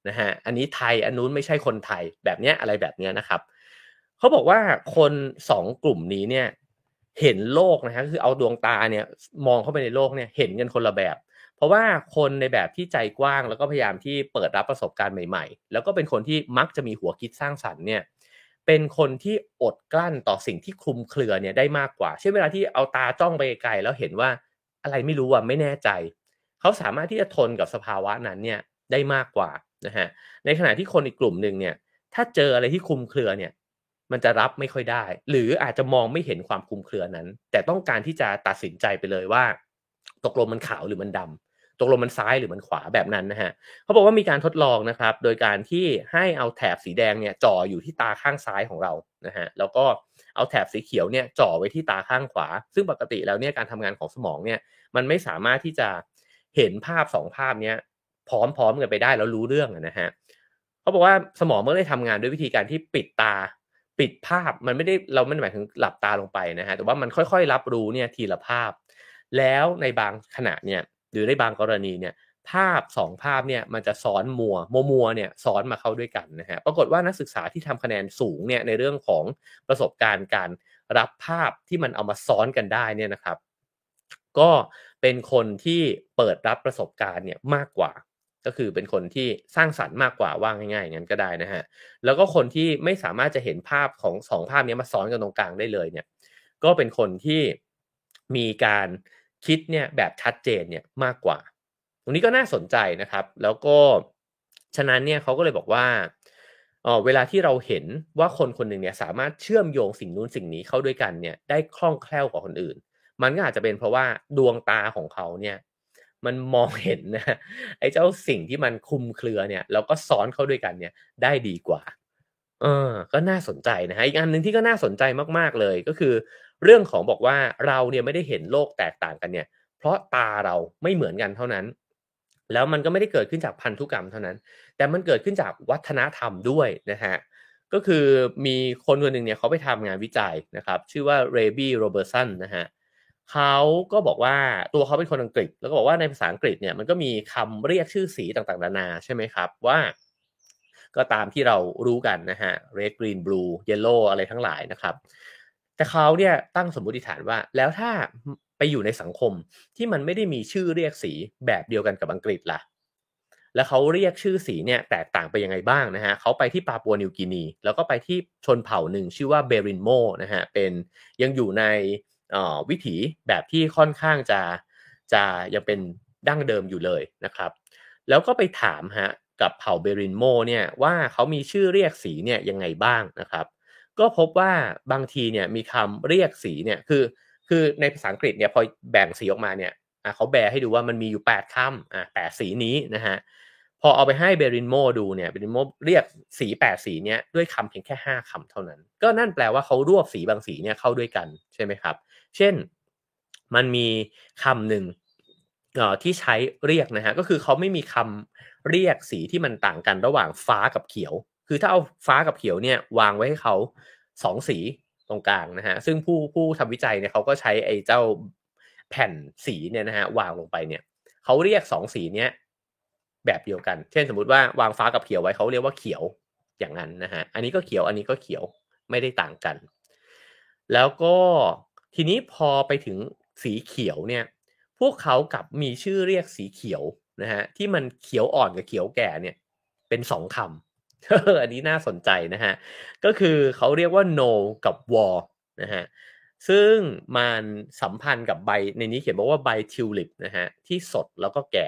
นะฮะอันนี้ไทยอันนู้นไม่ใช่คนไทยแบบเนี้ยอะไรแบบเนี้ยนะครับเขาบอกว่าคนสองกลุ่มนี้เนี่ยเห็นโลกนะฮะคือเอาดวงตาเนี่ยมองเข้าไปในโลกเนี่ยเห็นกันคนละแบบ เพราะว่าคนในแบบที่ใจกว้างแล้วก็พยายามที่เปิดรับประสบการณ์ใหม่ ๆ แล้วก็เป็นคนที่มักจะมีหัวคิดสร้างสรรค์เนี่ยเป็นคนที่อดกลั้นต่อสิ่งที่คลุมเครือเนี่ยได้มากกว่า เช่นเวลาที่เอาตาจ้องไปไกลแล้วเห็นว่าอะไรไม่รู้อะไม่แน่ใจ เขาสามารถที่จะทนกับสภาวะนั้นเนี่ยได้มากกว่านะฮะในขณะที่คนอีกกลุ่มหนึ่งเนี่ยถ้าเจออะไรที่คลุมเครือเนี่ยมันจะรับไม่ค่อยได้ หรืออาจจะมองไม่เห็นความคลุมเครือนั้น แต่ต้องการที่จะตัดสินใจไปเลยว่า ตกลงมันขาวหรือมันดำ ตกลงมันซ้ายหรือมันขวาแบบนั้นนะฮะเขาบอกว่ามีการทดลองนะครับ โดยการที่ให้เอาแถบสีแดงเนี่ยจ่ออยู่ที่ตาข้างซ้ายของเรานะฮะแล้วก็เอาแถบสีเขียวเนี่ยจ่อไว้ที่ตาข้างขวา ซึ่งปกติแล้วเนี่ยการทำงานของสมองเนี่ยมันไม่สามารถที่จะเห็นภาพสองภาพเนี้ยพร้อมๆกันไปได้แล้วรู้เรื่องนะฮะเขาบอกว่าสมองมันได้ทำงานด้วยวิธีการที่ปิดตาปิดภาพมันไม่ได้เราไม่ได้หมายถึงหลับตาลงไปนะฮะแต่ว่ามันค่อยๆ รับรู้เนี่ยทีละภาพ แล้วในบางขณะเนี่ย หรือในบางกรณีเนี่ยภาพสองภาพเนี่ยมันจะซ้อนมัวโมมัวเนี่ยซ้อนมาเข้าด้วยกันนะฮะปรากฏว่านักศึกษาที่ทำคะแนนสูงเนี่ยในเรื่องของประสบการณ์การรับภาพที่มันเอามาซ้อนกันได้เนี่ยนะครับ ก็เป็นคนที่เปิดรับประสบการณ์เนี่ยมากกว่า ก็คือเป็นคนที่สร้างสรรค์มากกว่าว่าง่ายๆอย่างนั้นก็ได้นะฮะแล้วก็คนที่ไม่สามารถจะเห็นภาพของสองภาพนี้มาซ้อนกันตรงกลางได้เลยเนี่ยก็เป็นคนที่มีการ คิดเนี่ยแบบชัดเจนเนี่ยมากกว่า ตรงนี้ก็น่าสนใจนะครับ แล้วก็ฉะนั้นเนี่ยเขาก็เลยบอกว่าเวลาที่เราเห็นว่าคนคนหนึ่งเนี่ยสามารถเชื่อมโยงสิ่งนู้นสิ่งนี้เข้าด้วยกันเนี่ยได้คล่องแคล่วกว่าคนอื่น มันก็อาจจะเป็นเพราะว่าดวงตาของเขาเนี่ยมันมองเห็นนะไอ้เจ้าสิ่งที่มันคุมเครือเนี่ยแล้วก็ซ้อนเข้าด้วยกันเนี่ยได้ดีกว่าเออก็น่าสนใจนะฮะอีกอันหนึ่งที่ก็น่าสนใจมากๆเลยก็คือ เรื่องของบอกว่าเราเนี่ยไม่ได้เห็นโลกแตกต่างกันเนี่ย เพราะตาเราไม่เหมือนกันเท่านั้น แล้วมันก็ไม่ได้เกิดขึ้นจากพันธุกรรมเท่านั้น แต่มันเกิดขึ้นจากวัฒนธรรมด้วยนะฮะก็คือมีคนคนหนึ่งเนี่ยเขาไปทำงานวิจัยนะครับ ชื่อว่าเรบี้โรเบอร์สันนะฮะเขาก็บอกว่าตัวเขาเป็นคนอังกฤษ แล้วก็บอกว่าในภาษาอังกฤษเนี่ยมันก็มีคำเรียกชื่อสีต่างๆนานาใช่ไหมครับว่าก็ตามที่เรารู้กันนะฮะ red green blue yellow อะไรทั้งหลายนะครับ แต่เขาเนี่ยตั้งสมมติฐานว่า แล้วถ้าไปอยู่ในสังคมที่มันไม่ได้มีชื่อเรียกสีแบบเดียวกันกับอังกฤษล่ะ แล้วเขาเรียกชื่อสีเนี่ยแตกต่างไปยังไงบ้างนะฮะเขาไปที่ปาปัวนิวกินี แล้วก็ไปที่ชนเผ่าหนึ่งชื่อว่าเบรินโมนะฮะเป็นยังอยู่ในวิถีแบบที่ค่อนข้างจะจะยังเป็นดั้งเดิมอยู่เลยนะครับ แล้วก็ไปถามฮะกับเผ่าเบรินโมเนี่ยว่าเขามีชื่อเรียกสีเนี่ยยังไงบ้างนะครับ ก็พบว่าบางทีเนี่ยมีคำเรียกสีเนี่ยคือ คือในภาษาอังกฤษเนี่ยพอแบ่งสีออกมาเนี่ยเขาแบให้ดูว่ามันมีอยู่ 8คำอะแปดสีนี้นะฮะพอเอาไปให้เบรินโมดูเนี่ยเบรินโมเรียกสีแปดสีเนี้ยด้วยคำเพียงแค่ห้าคำเท่านั้น ก็นั่นแปลว่าเขารวบสีบางสีเนี่ยเข้าด้วยกันใช่ไหมครับ เช่นมันมีคำหนึ่งที่ใช้เรียกนะฮะก็คือเขาไม่มีคำเรียกสีที่มันต่างกันระหว่างฟ้ากับเขียว คือถ้าเอาฟ้ากับเขียวเนี่ยวางไว้ให้เขาสองสีตรงกลางนะฮะซึ่งผู้ผู้ทำวิจัยเนี่ยเขาก็ใช้ไอ้เจ้าแผ่นสีเนี่ยนะฮะวางลงไปเนี่ยเขาเรียกสองสีเนี้ยแบบเดียวกัน เช่นสมมติว่าวางฟ้ากับเขียวไว้เขาเรียกว่าเขียวอย่างนั้นนะฮะอันนี้ก็เขียวอันนี้ก็เขียวไม่ได้ต่างกัน แล้วก็ทีนี้พอไปถึงสีเขียวเนี่ยพวกเขากับมีชื่อเรียกสีเขียวนะฮะที่มันเขียวอ่อนกับเขียวแก่เนี่ยเป็นสองคำ อันนี้น่าสนใจนะฮะ ก็คือเขาเรียกว่า no กับ war นะฮะ ซึ่งมันสัมพันธ์กับใบในนี้เขียนบอกว่าใบทิวลิปนะฮะที่สดแล้วก็แก่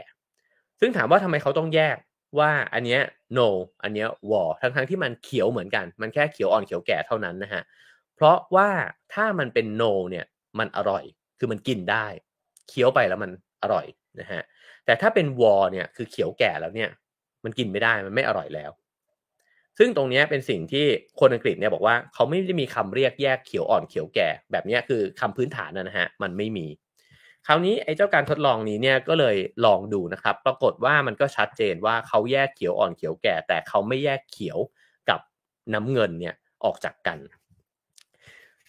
ซึ่งถามว่าทำไมเขาต้องแยกว่าอันเนี้ย no อันเนี้ย war ทั้งทั้งที่มันเขียวเหมือนกัน มันแค่เขียวอ่อนเขียวแก่เท่านั้นนะฮะ เพราะว่าถ้ามันเป็น no เนี่ยมันอร่อย คือมันกินได้ เคี้ยวไปแล้วมันอร่อยนะฮะ แต่ถ้าเป็น war เนี่ยคือเขียวแก่แล้วเนี่ย มันกินไม่ได้มันไม่อร่อยแล้ว ซึ่งตรงนี้เป็นสิ่งที่คนอังกฤษเนี่ยบอกว่าเขาไม่ได้มีคำเรียกแยกเขียวอ่อนเขียวแก่ แบบนี้คือคำพื้นฐานนะฮะมันไม่มี คราวนี้ไอ้เจ้าการทดลองนี้เนี่ยก็เลยลองดูนะครับ ปรากฏว่ามันก็ชัดเจนว่าเขาแยกเขียวอ่อนเขียวแก่ แต่เขาไม่แยกเขียวกับน้ำเงินเนี่ยออกจากกัน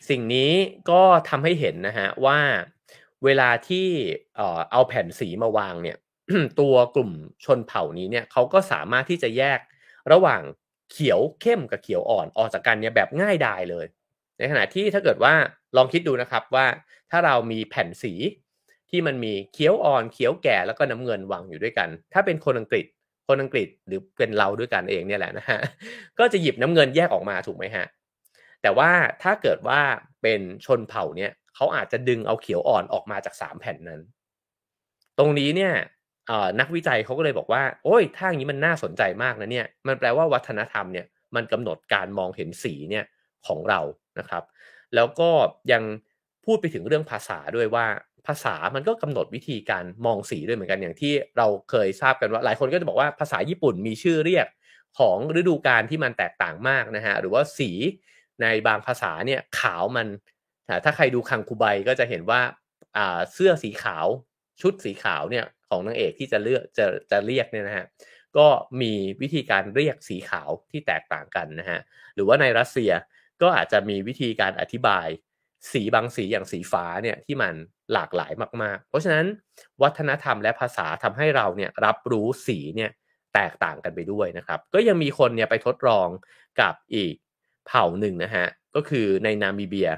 สิ่งนี้ก็ทำให้เห็นนะฮะว่าเวลาที่เอาแผ่นสีมาวางเนี่ยตัวกลุ่มชนเผ่านี้เนี่ยเขาก็สามารถที่จะแยกระหว่าง เขียวเข้มกับเขียวอ่อนออกจากกันเนี่ยแบบง่ายดายเลย ในขณะที่ถ้าเกิดว่าลองคิดดูนะครับว่าถ้าเรามีแผ่นสีที่มันมีเขียวอ่อนเขียวแก่แล้วก็น้ำเงินวางอยู่ด้วยกัน ถ้าเป็นคนอังกฤษ คนอังกฤษหรือเป็นเราด้วยกันเองเนี่ยแหละนะฮะก็จะหยิบน้ำเงินแยกออกมาถูกไหมฮะแต่ว่าถ้าเกิดว่าเป็นชนเผ่าเนี่ยเขาอาจจะดึงเอาเขียวอ่อนออกมาจากสามแผ่นนั้น ตรงนี้เนี่ย นักวิจัยเขาก็เลยบอกว่า โอ้ยถ้าอย่างนี้มันน่าสนใจมากนะเนี่ย มันแปลว่าวัฒนธรรมเนี่ยมันกำหนดการมองเห็นสีเนี่ยของเรานะครับ แล้วก็ยังพูดไปถึงเรื่องภาษาด้วยว่าภาษามันก็กำหนดวิธีการมองสีด้วยเหมือนกันอย่างที่เราเคยทราบกันว่าหลายคนก็จะบอกว่าภาษาญี่ปุ่นมีชื่อเรียกของฤดูกาลที่มันแตกต่างมากนะฮะหรือว่าสีในบางภาษาเนี่ยขาวมัน ถ้าใครดูคังคูไบก็จะเห็นว่าเสื้อสีขาวชุดสีขาวเนี่ย ของนางเอกที่จะเลือกจะจะเรียกเนี่ยนะฮะก็มีวิธีการเรียกสีขาวที่แตกต่างกันนะฮะหรือว่าในรัสเซียก็อาจจะมีวิธีการอธิบายสีบางสีอย่างสีฟ้าเนี่ยที่มันหลากหลายมาก ๆ เพราะฉะนั้นวัฒนธรรมและภาษาทำให้เราเนี่ยรับรู้สีเนี่ยแตกต่างกันไปด้วยนะครับ ก็ยังมีคนเนี่ยไปทดลองกับอีกเผ่าหนึ่งนะฮะก็คือในนามิเบีย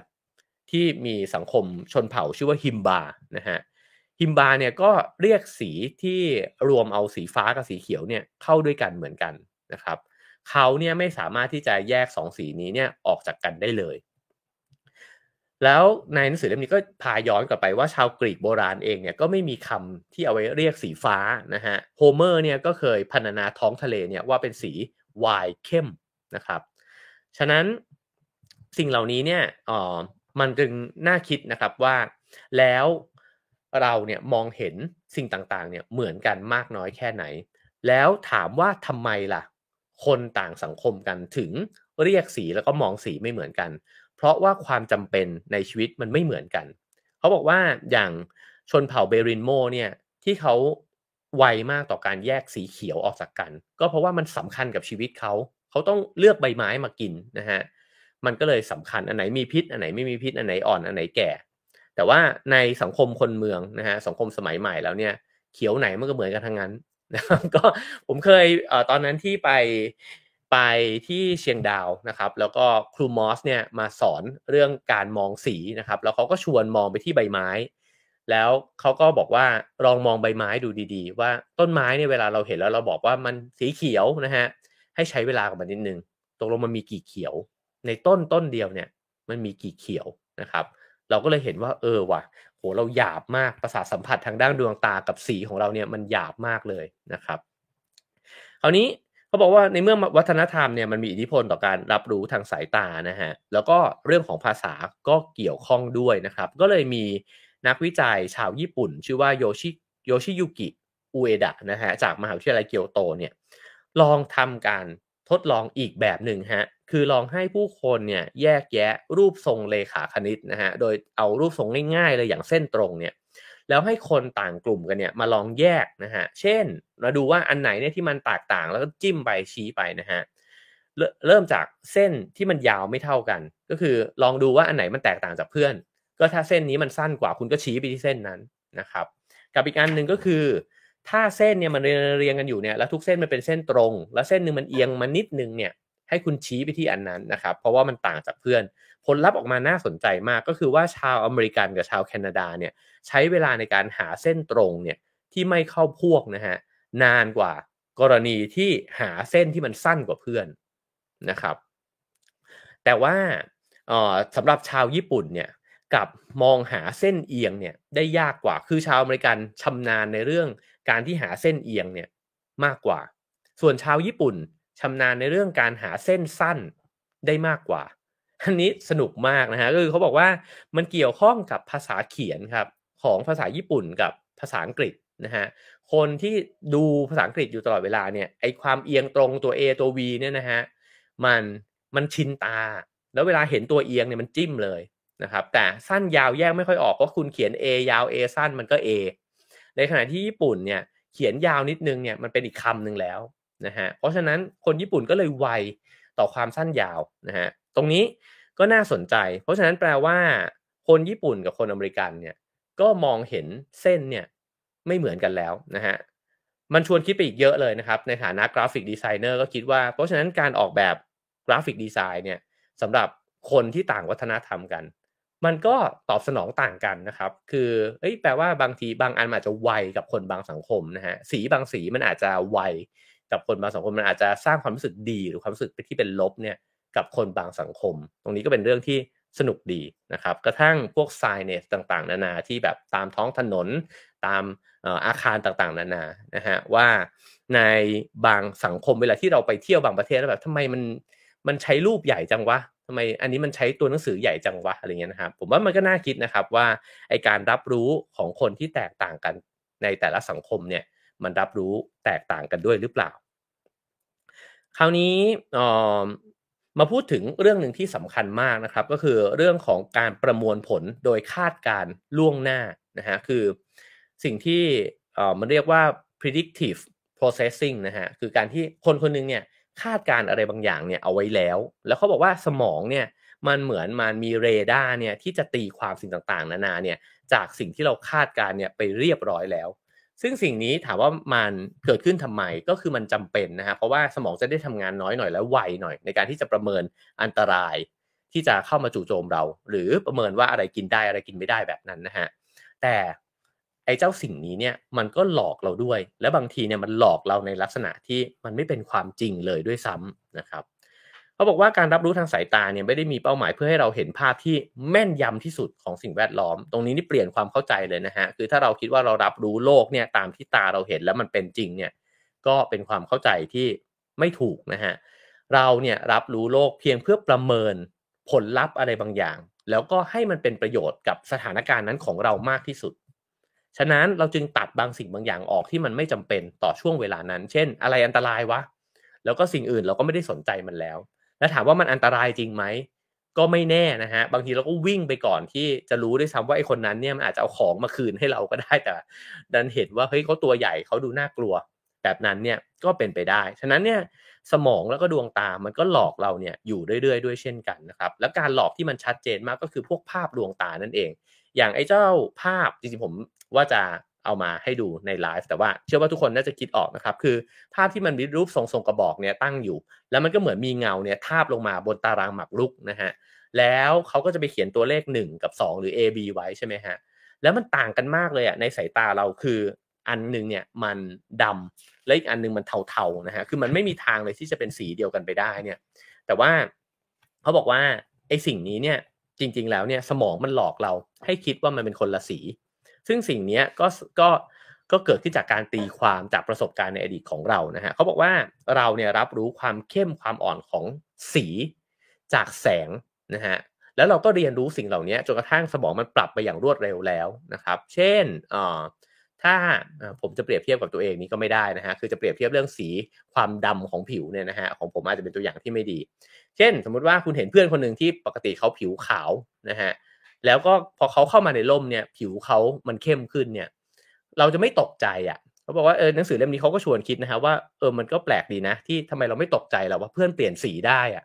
ที่มีสังคมชนเผ่าชื่อว่าฮิมบานะฮะ ฮิมบาเนี่ยก็เรียกสีที่รวมเอาสีฟ้ากับสีเขียวเนี่ยเข้าด้วยกันเหมือนกันนะครับเขาเนี่ยไม่สามารถที่จะแยกสองสีนี้เนี่ยออกจากกันได้เลย แล้วในหนังสือเล่มนี้ก็พาย้อนกลับไปว่าชาวกรีกโบราณเองเนี่ยก็ไม่มีคำที่เอาไว้เรียกสีฟ้านะฮะโฮเมอร์เนี่ยก็เคยพรรณนาท้องทะเลเนี่ยว่าเป็นสีวายเข้มนะครับ ฉะนั้นสิ่งเหล่านี้เนี่ยอ๋อมันจึงน่าคิดนะครับว่าแล้ว เราเนี่ยมองเห็นสิ่งต่างๆเนี่ยเหมือนกันมากน้อยแค่ไหน แล้วถามว่าทำไมล่ะ คนต่างสังคมกันถึงเรียกสีแล้วก็มองสีไม่เหมือนกัน เพราะว่าความจำเป็นในชีวิตมันไม่เหมือนกัน เขาบอกว่าอย่างชนเผ่าเบรินโมเนี่ยที่เขาไวมากต่อการแยกสีเขียวออกจากกัน ก็เพราะว่ามันสำคัญกับชีวิตเขาเขาต้องเลือกใบไม้มากินนะฮะมันก็เลยสำคัญอันไหนมีพิษอันไหนไม่มีพิษอันไหนอ่อนอันไหนแก่ แต่ว่าในสังคมคนเมืองนะฮะสังคมสมัยใหม่แล้วเนี่ยเขียวไหนมันก็เหมือนกันทั้งนั้นนะครับก็ผมเคยเอ่อตอนนั้นที่ไปไปที่เชียงดาวนะครับ แล้วก็ครูมอสเนี่ยมาสอนเรื่องการมองสีนะครับ แล้วเขาก็ชวนมองไปที่ใบไม้ แล้วเขาก็บอกว่าลองมองใบไม้ดูดีๆ ว่าต้นไม้เนี่ยเวลาเราเห็นแล้วเราบอกว่ามันสีเขียวนะฮะให้ใช้เวลากับมันนิดนึงตกลงมันมีกี่เขียว ในต้นต้นเดียวเนี่ยมันมีกี่เขียวนะครับ เราก็เลยเห็นว่าเออว่ะโหเราหยาบมากประสาทสัมผัสทางด้านดวงตากับสีของเราเนี่ยมันหยาบมากเลยนะครับคราวนี้เขาบอกว่าในเมื่อวัฒนธรรมเนี่ยมันมีอิทธิพลต่อการรับรู้ทางสายตานะฮะแล้วก็เรื่องของภาษาก็เกี่ยวข้องด้วยนะครับ ก็เลยมีนักวิจัยชาวญี่ปุ่น ชื่อว่าโยชิโยชิยุกิอุเอดะนะฮะจากมหาวิทยาลัยเกียวโตเนี่ยลองทำการ ทดลองอีกแบบหนึ่งฮะคือลองให้ผู้คนเนี่ยแยกแยะรูปทรงเลขาคณิตนะฮะโดยเอารูปทรงง่ายๆเลยอย่างเส้นตรงเนี่ยแล้วให้คนต่างกลุ่มกันเนี่ยมาลองแยกนะฮะเช่นมาดูว่าอันไหนเนี่ยที่มันแตกต่างแล้วก็จิ้มไปชี้ไปนะฮะเริ่มจากเส้นที่มันยาวไม่เท่ากัน ก็คือลองดูว่าอันไหนมันแตกต่างจากเพื่อน ก็ถ้าเส้นนี้มันสั้นกว่าคุณก็ชี้ไปที่เส้นนั้นนะครับ กับอีกอันหนึ่งก็คือ ถ้าเส้นเนี่ยมันเรียงกันอยู่เนี่ยแล้วทุกเส้นมันเป็นเส้นตรง แล้วเส้นหนึ่งมันเอียงมานิดนึงเนี่ยให้คุณชี้ไปที่อันนั้นนะครับเพราะว่ามันต่างจากเพื่อน ผลลัพธ์ออกมาน่าสนใจมากก็คือว่าชาวอเมริกันกับชาวแคนาดาเนี่ยใช้เวลาในการหาเส้นตรงเนี่ยที่ไม่เข้าพวกนะฮะนานกว่ากรณีที่หาเส้นที่มันสั้นกว่าเพื่อนนะครับ แต่ว่าสำหรับชาวญี่ปุ่นเนี่ยกับมองหาเส้นเอียงเนี่ยได้ยากกว่าคือชาวอเมริกันชำนาญในเรื่อง การที่หาเส้นเอียงเนี่ยมากกว่า ส่วนชาวญี่ปุ่นชำนาญในเรื่องการหาเส้นสั้นได้มากกว่า อันนี้สนุกมากนะฮะคือเขาบอกว่ามันเกี่ยวข้องกับภาษาเขียนครับของภาษาญี่ปุ่นกับภาษาอังกฤษนะฮะคนที่ดูภาษาอังกฤษอยู่ตลอดเวลาเนี่ยไอความเอียงตรงตัว A ตัว V เนี่ยนะฮะมันมันชินตา แล้วเวลาเห็นตัวเอียงเนี่ยมันจิ้มเลยนะครับแต่สั้นยาวแยกไม่ค่อยออกเพราะคุณเขียน A ยาว A สั้นมันก็ A ในขณะที่ญี่ปุ่นเนี่ยเขียนยาวนิดนึงเนี่ยมันเป็นอีกคำหนึ่งแล้วนะฮะเพราะฉะนั้นคนญี่ปุ่นก็เลยไวต่อความสั้นยาวนะฮะตรงนี้ก็น่าสนใจ เพราะฉะนั้นแปลว่า คนญี่ปุ่นกับคนอเมริกันเนี่ยก็มองเห็นเส้นเนี่ยไม่เหมือนกันแล้วนะฮะมันชวนคิดไปอีกเยอะเลยนะครับ ในฐานะ graphic designer ก็คิดว่า เพราะฉะนั้นการออกแบบ graphic design เนี่ยสำหรับคนที่ต่างวัฒนธรรมกัน มันก็ตอบสนองต่างกันนะครับ คือเอ้ยแปลว่าบางทีบางอันอาจจะไวกับคนบางสังคมนะฮะ สีบางสีมันอาจจะไวกับคนบางสังคม มันอาจจะสร้างความรู้สึกดีหรือความรู้สึกที่เป็นลบเนี่ยกับคนบางสังคม ตรงนี้ก็เป็นเรื่องที่สนุกดีนะครับ กระทั่งพวกไซเนสต่างๆ นานาที่แบบตามท้องถนน ตามอาคารต่างๆ นานา นะฮะ ว่าในบางสังคมเวลาที่เราไปเที่ยวบางประเทศแล้วแบบทำไมมันมันใช้รูปใหญ่จังวะ ทำไมอันนี้มันใช้ตัวหนังสือใหญ่จังวะอะไรเงี้ยนะครับ ผมว่ามันก็น่าคิดนะครับว่าไอการรับรู้ของคนที่แตกต่างกันในแต่ละสังคมเนี่ยมันรับรู้แตกต่างกันด้วยหรือเปล่า คราวนี้มาพูดถึงเรื่องหนึ่งที่สำคัญมากนะครับ ก็คือเรื่องของการประมวลผลโดยคาดการล่วงหน้านะฮะคือสิ่งที่มันเรียกว่า predictive processing นะฮะคือการที่คนคนนึงเนี่ย คาดการอะไรบางอย่างเนี่ยเอาไว้แล้ว แล้วเขาบอกว่าสมองเนี่ยมันเหมือนมันมีเรดาร์เนี่ยที่จะตีความสิ่งต่างๆ นานาเนี่ยจากสิ่งที่เราคาดการเนี่ยไปเรียบร้อยแล้ว ซึ่งสิ่งนี้ถามว่ามันเกิดขึ้นทำไมก็คือมันจำเป็นนะฮะเพราะว่าสมองจะได้ทำงานน้อยหน่อยแล้วไวหน่อย ในการที่จะประเมินอันตราย ที่จะเข้ามาจู่โจมเรา หรือประเมินว่าอะไรกินได้อะไรกินไม่ได้แบบนั้นนะฮะแต่ ไอ้เจ้าสิ่งนี้เนี่ยมันก็หลอกเราด้วย และบางทีเนี่ยมันหลอกเราในลักษณะที่มันไม่เป็นความจริงเลยด้วยซ้ำนะครับเขาบอกว่าการรับรู้ทางสายตาเนี่ยไม่ได้มีเป้าหมายเพื่อให้เราเห็นภาพที่แม่นยำที่สุดของสิ่งแวดล้อม ตรงนี้นี่เปลี่ยนความเข้าใจเลยนะฮะคือถ้าเราคิดว่าเรารับรู้โลกเนี่ยตามที่ตาเราเห็นแล้วมันเป็นจริงเนี่ยก็เป็นความเข้าใจที่ไม่ถูกนะฮะเราเนี่ยรับรู้โลกเพียงเพื่อประเมินผลลัพธ์อะไรบางอย่าง แล้วก็ให้มันเป็นประโยชน์กับสถานการณ์นั้นของเรามากที่สุด ฉะนั้นเราจึงตัดบางสิ่งบางอย่างออกที่มันไม่จำเป็นต่อช่วงเวลานั้น เช่น อะไรอันตรายวะ แล้วก็สิ่งอื่นเราก็ไม่ได้สนใจมันแล้ว แล้วถามว่ามันอันตรายจริงไหม ก็ไม่แน่นะฮะ บางทีเราก็วิ่งไปก่อนที่จะรู้ด้วยซ้ำว่าไอ้คนนั้นเนี่ยมันอาจจะเอาของมาคืนให้เราก็ได้แต่ ดันเห็นว่าเฮ้ยเขาตัวใหญ่เขาดูน่ากลัว แบบนั้นเนี่ยก็เป็นไปได้ ฉะนั้นเนี่ยสมองแล้วก็ดวงตา มันก็หลอกเราเนี่ยอยู่เรื่อยๆด้วยเช่นกันนะครับ แล้วการหลอกที่มันชัดเจนมากก็คือพวกภาพดวงตานั่นเอง อย่างไอ้เจ้าภาพจริงๆผมว่าจะเอามาให้ดูในไลฟ์แต่ว่าเชื่อว่าทุกคนน่าจะคิดออกนะครับ คือภาพที่มันมีรูปทรงทรงกระบอกเนี่ยตั้งอยู่ แล้วมันก็เหมือนมีเงาเนี่ยทาบลงมาบนตารางหมากรุกนะฮะแล้วเขาก็จะไปเขียนตัวเลข 1 กับ 2 หรือ A B ไว้ใช่ไหมฮะแล้วมันต่างกันมากเลยอะในสายตาเราคืออันนึงเนี่ยมันดำและอีกอันนึงมันเทาๆนะฮะคือมันไม่มีทางเลยที่จะเป็นสีเดียวกันไปได้เนี่ยแต่ว่าเขาบอกว่าไอ้สิ่งนี้เนี่ย จริง ๆ แล้วเนี่ยสมองมันหลอกเราให้คิดว่ามันเป็นคนละสี ซึ่งสิ่งนี้ก็ก็ก็เกิดขึ้นจากการตีความจากประสบการณ์ในอดีตของเรานะฮะเขาบอกว่าเราเนี่ยรับรู้ความเข้มความอ่อนของสีจากแสงนะฮะแล้วเราก็เรียนรู้สิ่งเหล่านี้จนกระทั่งสมองมันปรับไปอย่างรวดเร็วแล้วนะครับ เช่น ถ้าผมจะเปรียบเทียบกับตัวเองนี้ก็ไม่ได้นะฮะคือจะเปรียบเทียบเรื่องสีความดำของผิวเนี่ยนะฮะของผมอาจจะเป็นตัวอย่างที่ไม่ดี เช่น สมมุติว่าคุณเห็นเพื่อนคนหนึ่งที่ปกติเขาผิวขาวนะฮะแล้วก็พอเขาเข้ามาในร่มเนี่ยผิวเขามันเข้มขึ้นเนี่ย เราจะไม่ตกใจอะเขาบอกว่าเออหนังสือเล่มนี้เขาก็ชวนคิดนะฮะว่าเออมันก็แปลกดีนะ ที่ทำไมเราไม่ตกใจเราว่าเพื่อนเปลี่ยนสีได้อะ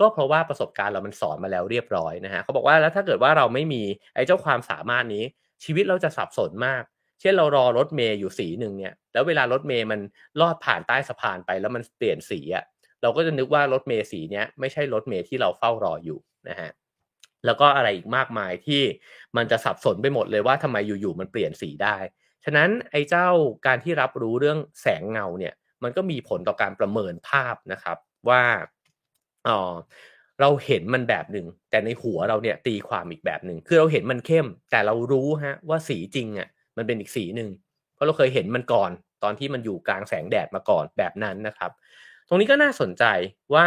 ก็เพราะว่าประสบการณ์เรามันสอนมาแล้วเรียบร้อยนะฮะเขาบอกว่าแล้วถ้าเกิดว่าเราไม่มีไอ้เจ้าความสามารถนี้ชีวิตเราจะสับสนมาก เช่นเรารอรถเมย์อยู่สีหนึ่งเนี่ย แล้วเวลารถเมย์มันลอดผ่านใต้สะพานไปแล้วมันเปลี่ยนสีอะเราก็จะนึกว่ารถเมย์สีเนี้ยไม่ใช่รถเมย์ที่เราเฝ้ารออยู่นะฮะแล้วก็อะไรอีกมากมายที่มันจะสับสนไปหมดเลยว่าทำไมอยู่ๆมันเปลี่ยนสีได้ ฉะนั้นไอ้เจ้าการที่รับรู้เรื่องแสงเงาเนี่ย มันก็มีผลต่อการประเมินภาพนะครับว่าอ๋อเราเห็นมันแบบหนึ่งแต่ในหัวเราเนี่ยตีความอีกแบบหนึ่งคือเราเห็นมันเข้ม แต่เรารู้ฮะว่าสีจริงอะ มันเป็นอีกสีหนึ่งเพราะเราเคยเห็นมันก่อนตอนที่มันอยู่กลางแสงแดดมาก่อนแบบนั้นนะครับ ตรงนี้ก็น่าสนใจว่า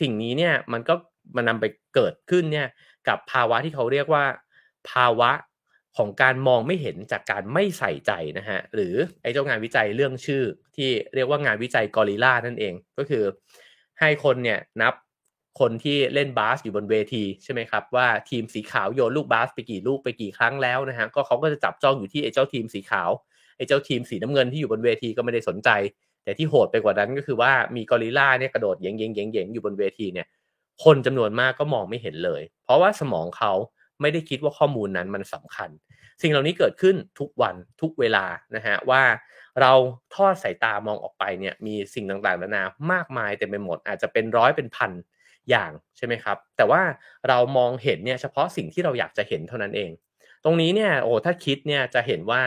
สิ่งนี้เนี่ยมันก็มันนำไปเกิดขึ้นเนี่ยกับภาวะที่เขาเรียกว่า ภาวะของการมองไม่เห็นจากการไม่ใส่ใจนะฮะหรือไอ้เจ้างานวิจัยเรื่องชื่อที่เรียกว่างานวิจัยกอริล่านั่นเอง ก็คือให้คนเนี่ยนับ คนที่เล่นบาสอยู่บนเวทีใช่ไหมครับว่าทีมสีขาวโยนลูกบาสไปกี่ลูกไปกี่ครั้งแล้วนะฮะก็เขาก็จะจับจ้องอยู่ที่ไอ้เจ้าทีมสีขาวไอ้เจ้าทีมสีน้ำเงินที่อยู่บนเวทีก็ไม่ได้สนใจ แต่ที่โหดไปกว่านั้นก็คือว่ามีกอริล่าเนี่ยกระโดดเยงเยงเยงเยงอยู่บนเวทีเนี่ย คนจำนวนมากก็มองไม่เห็นเลย เพราะว่าสมองเขาไม่ได้คิดว่าข้อมูลนั้นมันสำคัญ สิ่งเหล่านี้เกิดขึ้นทุกวันทุกเวลานะฮะว่าเราทอดสายตามองออกไปเนี่ยมีสิ่งต่างๆนานามากมายเต็มไปหมดอาจจะเป็นร้อยเป็นพัน อย่างใช่ไหมครับ แต่ว่าเรามองเห็นเนี่ยเฉพาะสิ่งที่เราอยากจะเห็นเท่านั้นเอง ตรงนี้เนี่ยโอ้ถ้าคิดเนี่ยจะเห็นว่า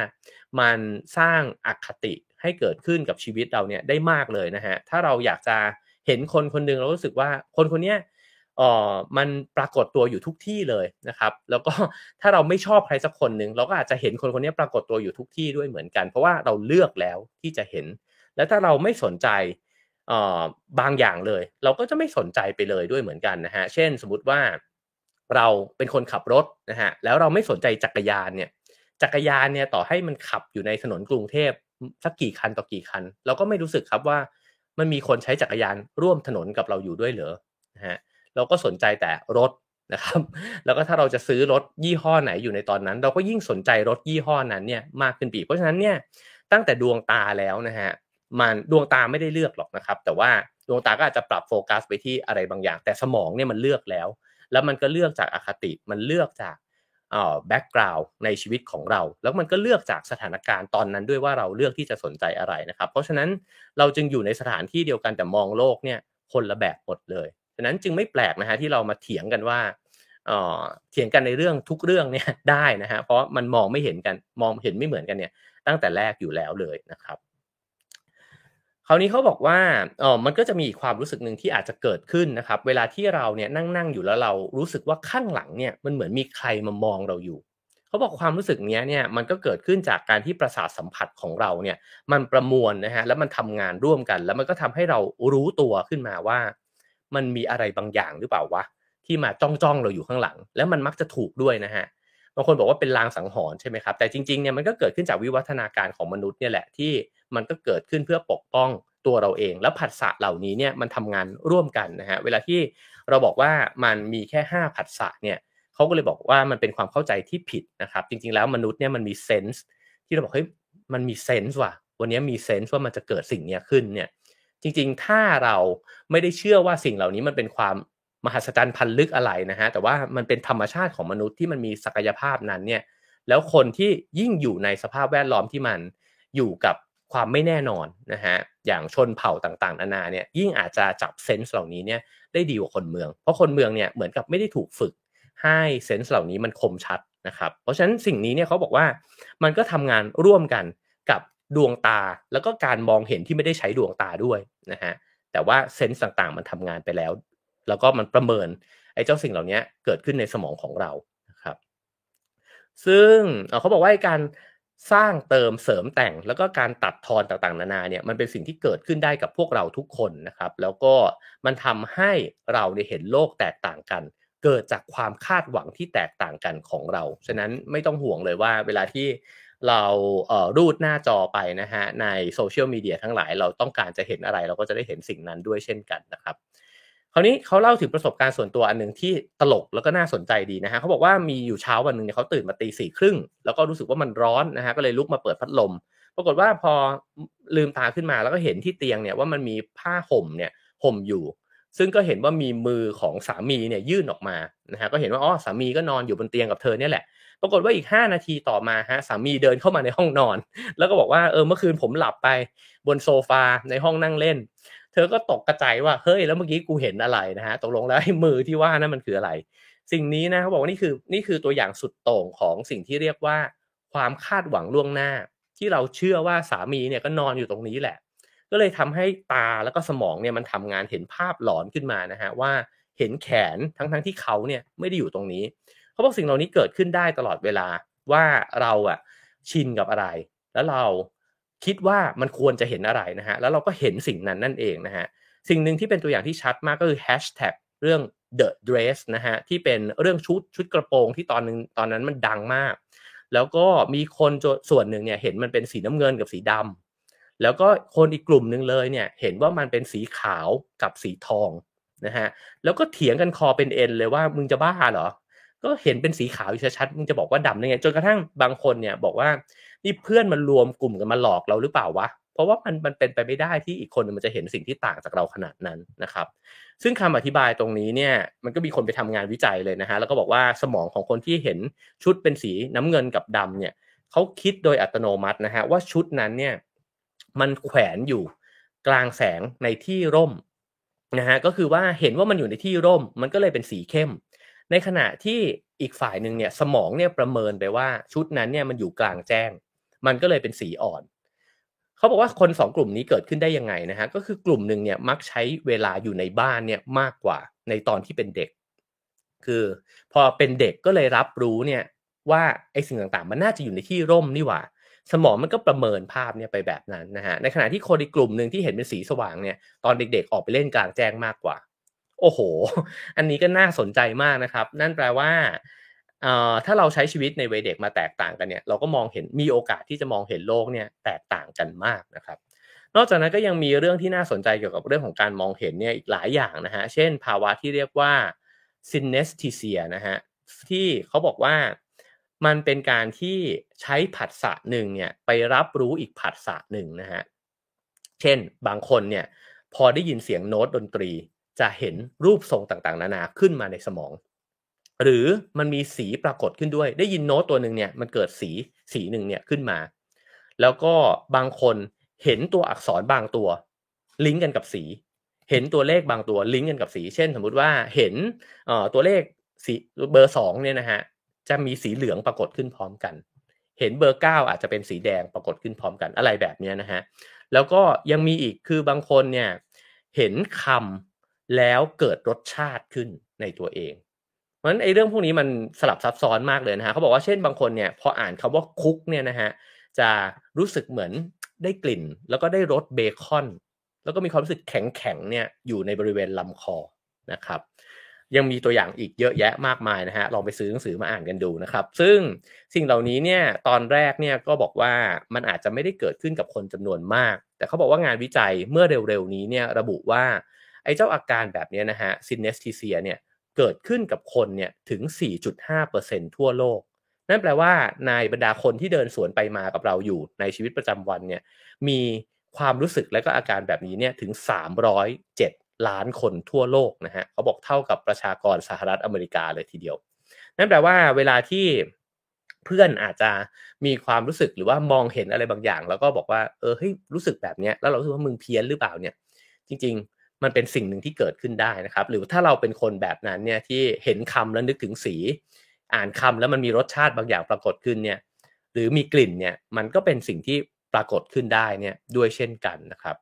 มันสร้างอคติให้เกิดขึ้นกับชีวิตเราเนี่ยได้มากเลยนะฮะถ้าเราอยากจะเห็นคนคนหนึ่งเรารู้สึกว่าคนคนนี้อ่อมันปรากฏตัวอยู่ทุกที่เลยนะครับ แล้วก็ถ้าเราไม่ชอบใครสักคนหนึ่งเราก็อาจจะเห็นคนคนนี้ปรากฏตัวอยู่ทุกที่ด้วยเหมือนกัน เพราะว่าเราเลือกแล้วที่จะเห็น แล้วถ้าเราไม่สนใจ บางอย่างเลย เราก็จะไม่สนใจไปเลยด้วยเหมือนกันนะฮะเช่นสมมติว่าเราเป็นคนขับรถนะฮะแล้วเราไม่สนใจจักรยานเนี่ยจักรยานเนี่ยต่อให้มันขับอยู่ในถนนกรุงเทพสักกี่คันต่อกี่คัน เราก็ไม่รู้สึกครับว่ามันมีคนใช้จักรยานร่วมถนนกับเราอยู่ด้วยเหรอนะฮะเราก็สนใจแต่รถนะครับ แล้วก็ถ้าเราจะซื้อรถยี่ห้อไหนอยู่ในตอนนั้น เราก็ยิ่งสนใจรถยี่ห้อนั้นเนี่ยมากขึ้นปีเพราะฉะนั้นเนี่ยตั้งแต่ดวงตาแล้วนะฮะ มันดวงตาไม่ได้เลือกหรอกนะครับ แต่ว่าดวงตาก็อาจจะปรับโฟกัสไปที่อะไรบางอย่าง แต่สมองเนี่ยมันเลือกแล้ว แล้วมันก็เลือกจากอคติมันเลือกจากแบ็กกราวน์ในชีวิตของเรา แล้วมันก็เลือกจากสถานการณ์ตอนนั้นด้วยว่าเราเลือกที่จะสนใจอะไรนะครับ เพราะฉะนั้นเราจึงอยู่ในสถานที่เดียวกันแต่มองโลกเนี่ยคนละแบบหมดเลยฉะนั้นจึงไม่แปลกนะฮะที่เรามาเถียงกันว่าเถียงกันในเรื่องทุกเรื่องเนี่ยได้นะฮะเพราะมันมองไม่เห็นกันมองเห็นไม่เหมือนกันเนี่ยตั้งแต่แรกอยู่แล้วเลยนะครับาวนี้เขาบอกว่าอ๋อมันก็จะมีความรู้สึกหนึ่งที่อาจจะเกิดขึ้นนะครับ เวลาที่เราเนี่ยนั่งนั่งอยู่แล้วเรารู้สึกว่าข้างหลังเนี่ยมันเหมือนมีใครมามองเราอยู่เขาบอกความรู้สึกนี้เนี่ยมันก็เกิดขึ้นจากการที่ประสาทสัมผัสของเราเนี่ยมันประมวลนะฮะแล้วมันทำงานร่วมกัน แล้วมันก็ทำให้เรารู้ตัวขึ้นมาว่า มันมีอะไรบางอย่างหรือเปล่าวะที่มาจ้องจ้องเราอยู่ข้างหลัง แล้วมันมักจะถูกด้วยนะฮะบางคนบอกว่าเป็นลางสังหรณ์ใช่ไหมครับแต่จริงๆเนี่ยมันก็เกิดขึ้นจากวิวัฒนาการของมนุษย์เนี่ยแหละที่ มันก็เกิดขึ้นเพื่อปกป้องตัวเราเอง แล้วผัสสะเหล่านี้เนี่ยมันทำงานร่วมกันนะฮะเวลาที่เราบอกว่ามันมีแค่ 5 ผัสสะเนี่ยเขาก็เลยบอกว่ามันเป็นความเข้าใจที่ผิดนะครับจริงๆแล้วมนุษย์เนี่ยมันมีเซนส์ที่เราบอกเฮ้ยมันมีเซนส์ว่ะวันนี้มีเซนส์ว่ามันจะเกิดสิ่งนี้ขึ้นเนี่ยจริงๆ ถ้าเราไม่ได้เชื่อว่าสิ่งเหล่านี้มันเป็นความมหัศจรรย์พันลึกอะไรนะฮะแต่ว่ามันเป็นธรรมชาติของมนุษย์ที่มันมีศักยภาพนั้นเนี่ยแล้วคนที่ยิ่งอยู่ในสภาพแวดล้อมที่มันอยู่กับ ความไม่แน่นอนนะฮะอย่างชนเผ่าต่างๆนานาเนี่ยยิ่งอาจจะจับเซนส์เหล่านี้เนี่ยได้ดีกว่าคนเมือง เพราะคนเมืองเนี่ยเหมือนกับไม่ได้ถูกฝึกให้เซนส์เหล่านี้มันคมชัดนะครับเพราะฉะนั้นสิ่งนี้เนี่ยเขาบอกว่ามันก็ทำงานร่วมกันกับดวงตาแล้วก็การมองเห็นที่ไม่ได้ใช้ดวงตาด้วยนะฮะแต่ว่าเซนส์ต่างๆ มันทำงานไปแล้ว แล้วก็มันประเมินไอ้เจ้าสิ่งเหล่านี้เกิดขึ้นในสมองของเรานะครับ ซึ่งเขาบอกว่าการ สร้างเติมเสริมแต่งแล้วก็การตัดทอนต่างๆ นานาเนี่ยมันเป็นสิ่งที่เกิดขึ้นได้กับพวกเราทุกคนนะครับ แล้วก็มันทำให้เราได้เห็นโลกแตกต่างกัน เกิดจากความคาดหวังที่แตกต่างกันของเรา ฉะนั้นไม่ต้องห่วงเลยว่า เวลาที่เราเอ่อรูดหน้าจอไปนะฮะในโซเชียลมีเดียทั้งหลายเราต้องการจะเห็นอะไร เราก็จะได้เห็นสิ่งนั้นด้วยเช่นกันนะครับ คราวนี้เขาเล่าถึงประสบการณ์ส่วนตัวอันหนึ่งที่ตลกแล้วก็น่าสนใจดีนะฮะเขาบอกว่ามีอยู่เช้าวันหนึ่งเนี่ยเขาตื่นมาตีสี่ครึ่งแล้วก็รู้สึกว่ามันร้อนนะฮะก็เลยลุกมาเปิดพัดลม ปรากฏว่าพอลืมตาขึ้นมาแล้วก็เห็นที่เตียงเนี่ยว่ามันมีผ้าห่มเนี่ยห่มอยู่ ซึ่งก็เห็นว่ามีมือของสามีเนี่ยยื่นออกมานะฮะก็เห็นว่าอ๋อสามีก็นอนอยู่บนเตียงกับเธอเนี่ยแหละปรากฏว่าอีก 5 นาทีต่อมาฮะสามีเดินเข้ามาในห้องนอน แล้วก็บอกว่าเออเมื่อคืนผมหลับไปบนโซฟาในห้องนั่งเล่น เธอก็ตกกระจายว่าเฮ้ยแล้วเมื่อกี้กูเห็นอะไรนะฮะตกลงแล้วไอ้มือที่ว่านั่นมันคืออะไร สิ่งนี้นะเขาบอกว่านี่คือนี่คือตัวอย่างสุดโต่งของสิ่งที่เรียกว่า ความคาดหวังล่วงหน้า ที่เราเชื่อว่าสามีเนี่ยก็นอนอยู่ตรงนี้แหละ ก็เลยทำให้ตาแล้วก็สมองเนี่ยมันทำงานเห็นภาพหลอนขึ้นมานะฮะว่าเห็นแขนทั้งทั้งที่เขาเนี่ยไม่ได้อยู่ตรงนี้เขาบอกสิ่งเหล่านี้เกิดขึ้นได้ตลอดเวลาว่าเราอะชินกับอะไร แล้วเรา คิดว่ามันควรจะเห็นอะไรนะฮะแล้วเราก็เห็นสิ่งนั้นนั่นเองนะฮะสิ่งหนึ่งที่เป็นตัวอย่างที่ชัดมากก็คือแฮชแท็กเรื่อง the dress นะฮะที่เป็นเรื่องชุดชุดกระโปรงที่ตอนนึงตอนนั้นมันดังมาก แล้วก็มีคนส่วนหนึ่งเนี่ยเห็นมันเป็นสีน้ำเงินกับสีดำแล้วก็คนอีกกลุ่มหนึ่งเลยเนี่ยเห็นว่ามันเป็นสีขาวกับสีทองนะฮะแล้วก็เถียงกันคอเป็นเอ็นเลยว่ามึงจะบ้าเหรอก็เห็นเป็นสีขาวชัดๆมึงจะบอกว่าดำได้ไงจนกระทั่งบางคนเนี่ยบอกว่า นี่เพื่อนมันรวมกลุ่มกันมาหลอกเราหรือเปล่าวะเพราะว่ามันมันเป็นไปไม่ได้ที่อีกคนมันจะเห็นสิ่งที่ต่างจากเราขนาดนั้นนะครับ ซึ่งคำอธิบายตรงนี้เนี่ยมันก็มีคนไปทำงานวิจัยเลยนะฮะแล้วก็บอกว่าสมองของคนที่เห็นชุดเป็นสีน้ำเงินกับดำเนี่ยเขาคิดโดยอัตโนมัตินะฮะว่าชุดนั้นเนี่ยมันแขวนอยู่กลางแสงในที่ร่มนะฮะก็คือว่าเห็นว่ามันอยู่ในที่ร่ม มันก็เลยเป็นสีเข้ม ในขณะที่อีกฝ่ายหนึ่งเนี่ยสมองเนี่ยประเมินไปว่าชุดนั้นเนี่ยมันอยู่กลางแจ้ง มันก็เลยเป็นสีอ่อน เขาบอกว่าคนสองกลุ่มนี้เกิดขึ้นได้ยังไงนะฮะก็คือกลุ่มหนึ่งเนี่ยมักใช้เวลาอยู่ในบ้านเนี่ยมากกว่าในตอนที่เป็นเด็ก คือพอเป็นเด็กก็เลยรับรู้เนี่ยว่าไอ้สิ่งต่างๆ มันน่าจะอยู่ในที่ร่มนี่หว่า สมองมันก็ประเมินภาพเนี่ยไปแบบนั้นนะฮะในขณะที่คนอีกกลุ่มหนึ่งที่เห็นเป็นสีสว่างเนี่ยตอนเด็กๆ ออกไปเล่นกลางแจ้งมากกว่า โอ้โห อันนี้ก็น่าสนใจมากนะครับ นั่นแปลว่า ถ้าเราใช้ชีวิตในวัยเด็กมาแตกต่างกันเนี่ยเราก็มองเห็นมีโอกาสที่จะมองเห็นโลกเนี่ยแตกต่างกันมากนะครับ นอกจากนั้นก็ยังมีเรื่องที่น่าสนใจเกี่ยวกับเรื่องของการมองเห็นเนี่ยอีกหลายอย่างนะฮะเช่น ภาวะที่เรียกว่า synesthesia นะฮะที่เขาบอกว่ามันเป็นการที่ใช้ผัสสะหนึ่งเนี่ยไปรับรู้อีกผัสสะหนึ่งนะฮะเช่นบางคนเนี่ยพอได้ยินเสียงโน้ตดนตรีจะเห็นรูปทรงต่างๆ นานาขึ้นมาในสมอง หรือมันมีสีปรากฏขึ้นด้วย ได้ยินโน้ตตัวหนึ่งเนี่ยมันเกิดสีสีหนึ่งเนี่ยขึ้นมา แล้วก็บางคนเห็นตัวอักษรบางตัว ลิงก์กันกับสี เห็นตัวเลขบางตัวลิงก์กันกับสี เช่น สมมุติว่าเห็นตัวเลขสีเบอร์สองเนี่ยนะฮะจะมีสีเหลืองปรากฏขึ้นพร้อมกัน เห็นเบอร์เก้าอาจจะเป็นสีแดงปรากฏขึ้นพร้อมกันอะไรแบบนี้นะฮะแล้วก็ยังมีอีกคือบางคนเนี่ยเห็นคำแล้วเกิดรสชาติขึ้นในตัวเอง พราะฉะนั้นไอ้เรื่องพวกนี้มันสลับซับซ้อนมากเลยนะฮะเขาบอกว่าเช่นบางคนเนี่ยพออ่านคำว่าคุกเนี่ยนะฮะจะรู้สึกเหมือนได้กลิ่น แล้วก็ได้รสเบคอน แล้วก็มีความรู้สึกแข็งๆเนี่ยอยู่ในบริเวณลำคอนะครับ ยังมีตัวอย่างอีกเยอะแยะมากมายนะฮะลองไปซื้อหนังสือมาอ่านกันดูนะครับ ซึ่งสิ่งเหล่านี้เนี่ยตอนแรกเนี่ยก็บอกว่ามันอาจจะไม่ได้เกิดขึ้นกับคนจำนวนมาก แต่เขาบอกว่างานวิจัยเมื่อเร็วๆนี้เนี่ยระบุว่าไอ้เจ้าอาการแบบนี้นะฮะซินเนสทีเซียเนี่ย เกิดขึ้นกับคนเนี่ยถึง 4.5%ทั่วโลก นั่นแปลว่าในบรรดาคนที่เดินสวนไปมากับเราอยู่ในชีวิตประจำวันเนี่ยมีความรู้สึกและก็อาการแบบนี้เนี่ยถึง 307 ล้านคนทั่วโลกนะฮะเขาบอกเท่ากับประชากรสหรัฐอเมริกาเลยทีเดียว นั่นแปลว่าเวลาที่เพื่อนอาจจะมีความรู้สึกหรือว่ามองเห็นอะไรบางอย่าง แล้วก็บอกว่าเออเฮ้ยรู้สึกแบบเนี้ยแล้วเราคิดว่ามึงเพี้ยนหรือเปล่าเนี่ย จริง มันเป็นสิ่งหนึ่งที่เกิดขึ้นได้นะครับ หรือถ้าเราเป็นคนแบบนั้นเนี่ยที่เห็นคำแล้วนึกถึงสี อ่านคำแล้วมันมีรสชาติบางอย่างปรากฏขึ้นเนี่ยหรือมีกลิ่นเนี่ยมันก็เป็นสิ่งที่ปรากฏขึ้นได้เนี่ยด้วยเช่นกันนะครับ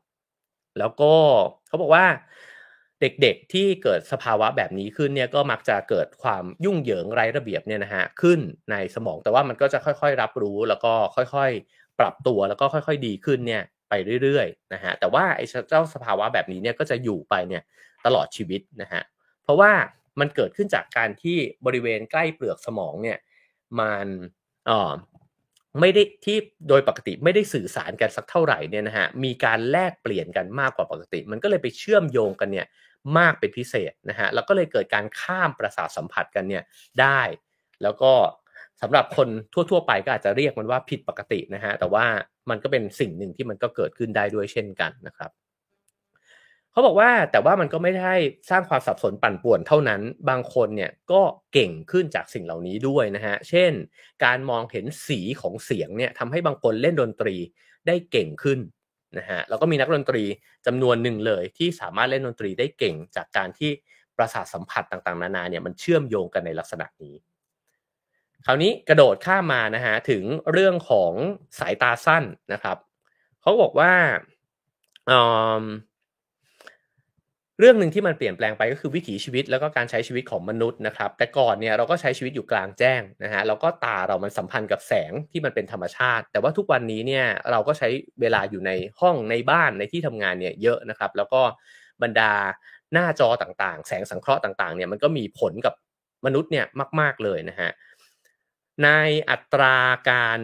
แล้วก็เขาบอกว่าเด็กๆที่เกิดสภาวะแบบนี้ขึ้นเนี่ยก็มักจะเกิดความยุ่งเหยิงไร้ระเบียบเนี่ยนะฮะขึ้นในสมองแต่ว่ามันก็จะค่อยๆ รับรู้แล้วก็ค่อยๆ ปรับตัวแล้วก็ค่อย ๆ ดีขึ้นเนี่ย ไปเรื่อยๆนะฮะแต่ว่าไอ้เจ้าสภาวะแบบนี้เนี่ยก็จะอยู่ไปเนี่ยตลอดชีวิตนะฮะเพราะว่ามันเกิดขึ้นจากการที่บริเวณใกล้เปลือกสมองเนี่ยมันอ๋อไม่ได้ที่โดยปกติไม่ได้สื่อสารกันสักเท่าไหร่เนี่ยนะฮะมีการแลกเปลี่ยนกันมากกว่าปกติ มันก็เลยไปเชื่อมโยงกันเนี่ยมากเป็นพิเศษนะฮะแล้วก็เลยเกิดการข้ามประสาทสัมผัสกันเนี่ยได้ แล้วก็ สำหรับคนทั่ว ๆ ไปก็อาจจะเรียกมันว่าผิดปกตินะฮะแต่ว่ามันก็เป็นสิ่งหนึ่งที่มันก็เกิดขึ้นได้ด้วยเช่นกันนะครับเขาบอกว่าแต่ว่ามันก็ไม่ได้สร้างความสับสนปั่นป่วนเท่านั้น บางคนเนี่ยก็เก่งขึ้นจากสิ่งเหล่านี้ด้วยนะฮะเช่น การมองเห็นสีของเสียงเนี่ยทำให้บางคนเล่นดนตรีได้เก่งขึ้นนะฮะแล้วก็มีนักดนตรีจำนวนหนึ่งเลยที่สามารถเล่นดนตรีได้เก่งจากการที่ประสาทสัมผัสต่างๆ นานาเนี่ยมันเชื่อมโยงกันในลักษณะนี้ คราวนี้กระโดดข้ามมานะฮะถึงเรื่องของสายตาสั้นนะครับเขาบอกว่าเรื่องหนึ่งที่มันเปลี่ยนแปลงไปก็คือวิถีชีวิตแล้วก็การใช้ชีวิตของมนุษย์นะครับ แต่ก่อนเนี่ยเราก็ใช้ชีวิตอยู่กลางแจ้งนะฮะแล้วก็ตาเรามันสัมพันธ์กับแสงที่มันเป็นธรรมชาติ แต่ว่าทุกวันนี้เนี่ยเราก็ใช้เวลาอยู่ในห้องในบ้านในที่ทำงานเนี่ยเยอะนะครับ แล้วก็บรรดาหน้าจอต่างๆ แสงสังเคราะห์ต่างๆเนี่ยมันก็มีผลกับมนุษย์เนี่ยมาก ๆเลยนะฮะ ในอัตราการ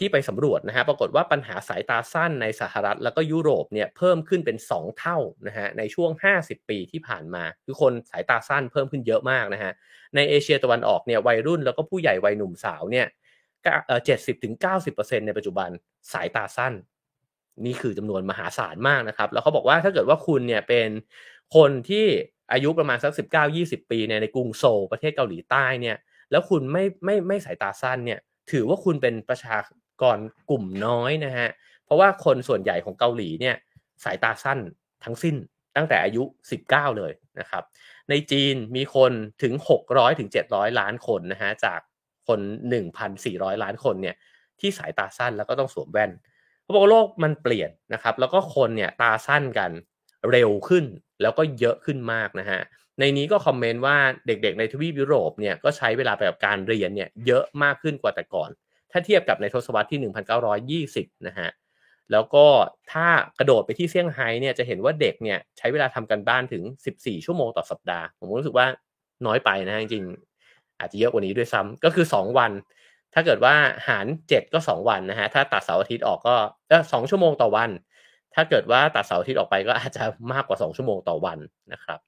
ที่ไปสำรวจนะฮะปรากฏว่าปัญหาสายตาสั้นในสหรัฐ แล้วก็ยุโรปเนี่ยเพิ่มขึ้นเป็น 2 เท่านะฮะในช่วง 50 ปีที่ผ่านมา คือคนสายตาสั้นเพิ่มขึ้นเยอะมากนะฮะในเอเชียตะวันออกเนี่ยวัยรุ่นแล้วก็ผู้ใหญ่วัยหนุ่มสาวเนี่ยเจ็ดสิบถึงเก้าสิบเปอร์เซ็นในปัจจุบันสายตาสั้น นี่คือจำนวนมหาศาลมากนะครับ แล้วเขาบอกว่าถ้าเกิดว่าคุณเนี่ยเป็นคนที่อายุประมาณสักสิบเก้ายี่สิบปีในในกรุงโซลประเทศเกาหลีใต้เนี่ย แล้วคุณไม่ไม่ไม่สายตาสั้นเนี่ย ถือว่าคุณเป็นประชากรกลุ่มน้อยนะฮะ เพราะว่าคนส่วนใหญ่ของเกาหลีเนี่ยสายตาสั้นทั้งสิ้นตั้งแต่อายุ 19 เลยนะครับ ในจีนมีคนถึง 600ถึง700 ล้านคนนะฮะ จากคน 1,400 ล้านคนเนี่ยที่สายตาสั้นแล้วก็ต้องสวมแว่นเขาบอกว่าโลกมันเปลี่ยนนะครับ แล้วก็คนเนี่ยตาสั้นกันเร็วขึ้นแล้วก็เยอะขึ้นมากนะฮะ ในนี้ก็คอมเมนต์ว่าเด็กๆในทวีปยุโรปเนี่ยก็ใช้เวลาไปกับการเรียนเนี่ยเยอะมากขึ้นกว่าแต่ก่อน ถ้าเทียบกับในทศวรรษที่ 1920 นะฮะแล้วก็ถ้ากระโดดไปที่เซี่ยงไฮ้เนี่ยจะเห็นว่าเด็กเนี่ยใช้เวลาทำกันบ้านถึง 14 ชั่วโมงต่อสัปดาห์ ผมรู้สึกว่าน้อยไปนะจริงๆ อาจจะเยอะกว่านี้ด้วยซ้ำก็คือ 2 วัน ถ้าเกิดว่าหาร 7 ก็ 2 วันนะฮะถ้าตัดเสาร์อาทิตย์ออกก็ก็2ชั่วโมงต่อวัน ถ้าเกิดว่าตัดเสาร์อาทิตย์ออกไปก็อาจจะมากกว่า 2 ชั่วโมงต่อวันนะครับ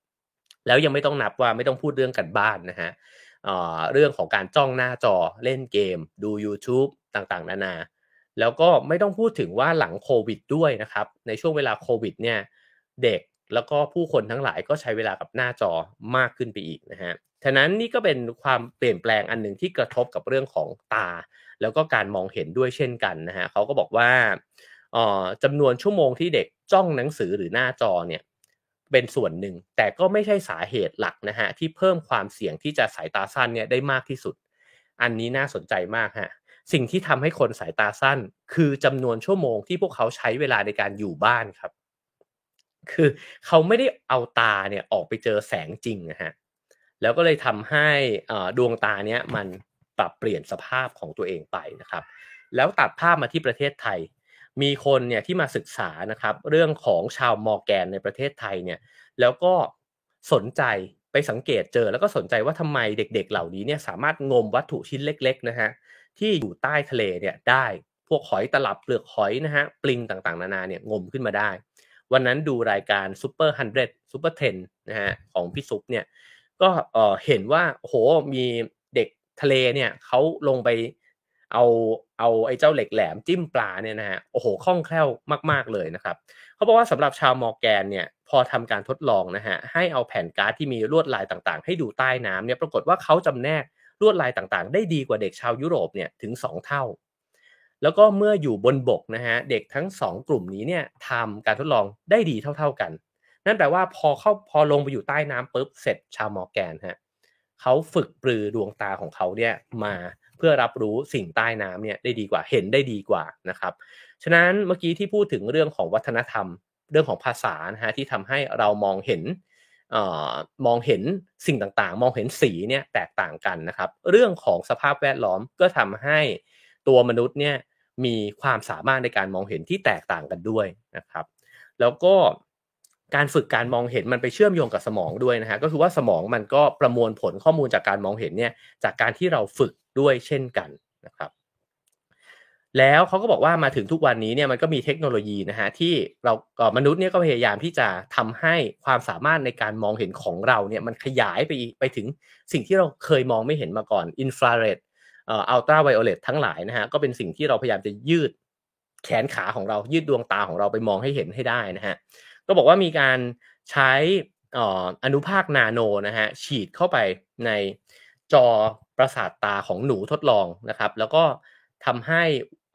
แล้วยังไม่ต้องนับว่าไม่ต้องพูดเรื่องกันบ้านนะฮะเรื่องของการจ้องหน้าจอเล่นเกม ดู YouTube ต่างๆ นานา แล้วก็ไม่ต้องพูดถึงว่าหลังโควิดด้วยนะครับ ในช่วงเวลาโควิดเนี่ยเด็กแล้วก็ผู้คนทั้งหลายก็ใช้เวลากับหน้าจอมากขึ้นไปอีกนะฮะฉะนั้นนี่ก็เป็นความเปลี่ยนแปลงอันหนึ่งที่กระทบกับเรื่องของตา แล้วก็การมองเห็นด้วยเช่นกันนะฮะเขาก็บอกว่าจำนวนชั่วโมงที่เด็กจ้องหนังสือหรือหน้าจอเนี่ย เป็นส่วนหนึ่ง แต่ก็ไม่ใช่สาเหตุหลักนะฮะที่เพิ่มความเสี่ยงที่จะสายตาสั้นเนี่ยได้มากที่สุด อันนี้น่าสนใจมากฮะสิ่งที่ทำให้คนสายตาสั้น คือจำนวนชั่วโมงที่พวกเขาใช้เวลาในการอยู่บ้านครับ คือเขาไม่ได้เอาตาเนี่ยออกไปเจอแสงจริงนะฮะแล้วก็เลยทำให้ดวงตาเนี้ยมันปรับเปลี่ยนสภาพของตัวเองไปนะครับ แล้วตัดภาพมาที่ประเทศไทย มีคนเนี่ยที่มาศึกษานะครับเรื่องของชาวมอร์แกนในประเทศไทยเนี่ยแล้วก็สนใจไปสังเกตเจอแล้วก็สนใจว่าทำไมเด็กๆ เหล่านี้เนี่ยสามารถงมวัตถุชิ้นเล็กๆนะฮะที่อยู่ใต้ทะเลเนี่ยได้พวกหอยตลับเปลือกหอยนะฮะปลิงต่างๆ นานาเนี่ยงมขึ้นมาได้ วันนั้นดูรายการ Super Hundred Super Ten นะฮะของพี่ซุปเนี่ยก็เออเห็นว่าโหมีเด็กทะเลเนี่ยเขาลงไป เอาเอาไอ้เจ้าเหล็กแหลมจิ้มปลาเนี่ยนะฮะโอ้โหคล่องแคล่วมาก ๆเลยนะครับเขาบอกว่าสำหรับชาวมอร์แกนเนี่ยพอทำการทดลองนะฮะให้เอาแผ่นการ์ดที่มีลวดลายต่างๆ ให้ดูใต้น้ำเนี่ยปรากฏว่าเขาจำแนกลวดลายต่างๆ ได้ดีกว่าเด็กชาวยุโรปเนี่ยถึง 2 เท่า แล้วก็เมื่ออยู่บนบกนะฮะเด็กทั้ง 2 กลุ่มนี้เนี่ยทำการทดลองได้ดีเท่า ๆกัน นั่นแปลว่าพอเข้าพอลงไปอยู่ใต้น้ำปุ๊บเสร็จชาวมอร์แกนฮะเขาฝึกปรือดวงตาของเขาเนี่ยมา เพื่อรับรู้สิ่งใต้น้ำเนี่ยได้ดีกว่าเห็นได้ดีกว่านะครับฉะนั้นเมื่อกี้ที่พูดถึงเรื่องของวัฒนธรรม เรื่องของภาษานะฮะที่ทำให้เรามองเห็นอมองเห็นสิ่งต่างๆ มองเห็นสีเนี่ยแตกต่างกันนะครับ เรื่องของสภาพแวดล้อมก็ทำให้ตัวมนุษย์เนี่ยมีความสามารถในการมองเห็นที่แตกต่างกันด้วยนะครับ แล้วก็การฝึกการมองเห็นมันไปเชื่อมโยงกับสมองด้วยนะฮะก็คือว่าสมองมันก็ประมวลผลข้อมูลจากการมองเห็นเนี่ยจากการที่เราฝึก ด้วยเช่นกันนะครับ แล้วเขาก็บอกว่ามาถึงทุกวันนี้เนี่ยมันก็มีเทคโนโลยีนะฮะที่เรามนุษย์เนี่ยก็พยายามที่จะทำให้ความสามารถในการมองเห็นของเราเนี่ยมันขยายไปไปถึงสิ่งที่เราเคยมองไม่เห็นมาก่อนอินฟราเรดเอ่ออัลตราไวโอเลตทั้งหลายนะฮะก็เป็นสิ่งที่เราพยายามจะยืดแขนขาของเรายืดดวงตาของเราไปมองให้เห็นให้ได้นะฮะก็บอกว่ามีการใช้อนุภาคนาโนนะฮะฉีดเข้าไปในจอ ประสาทตาของหนูทดลองนะครับ แล้วก็ทำให้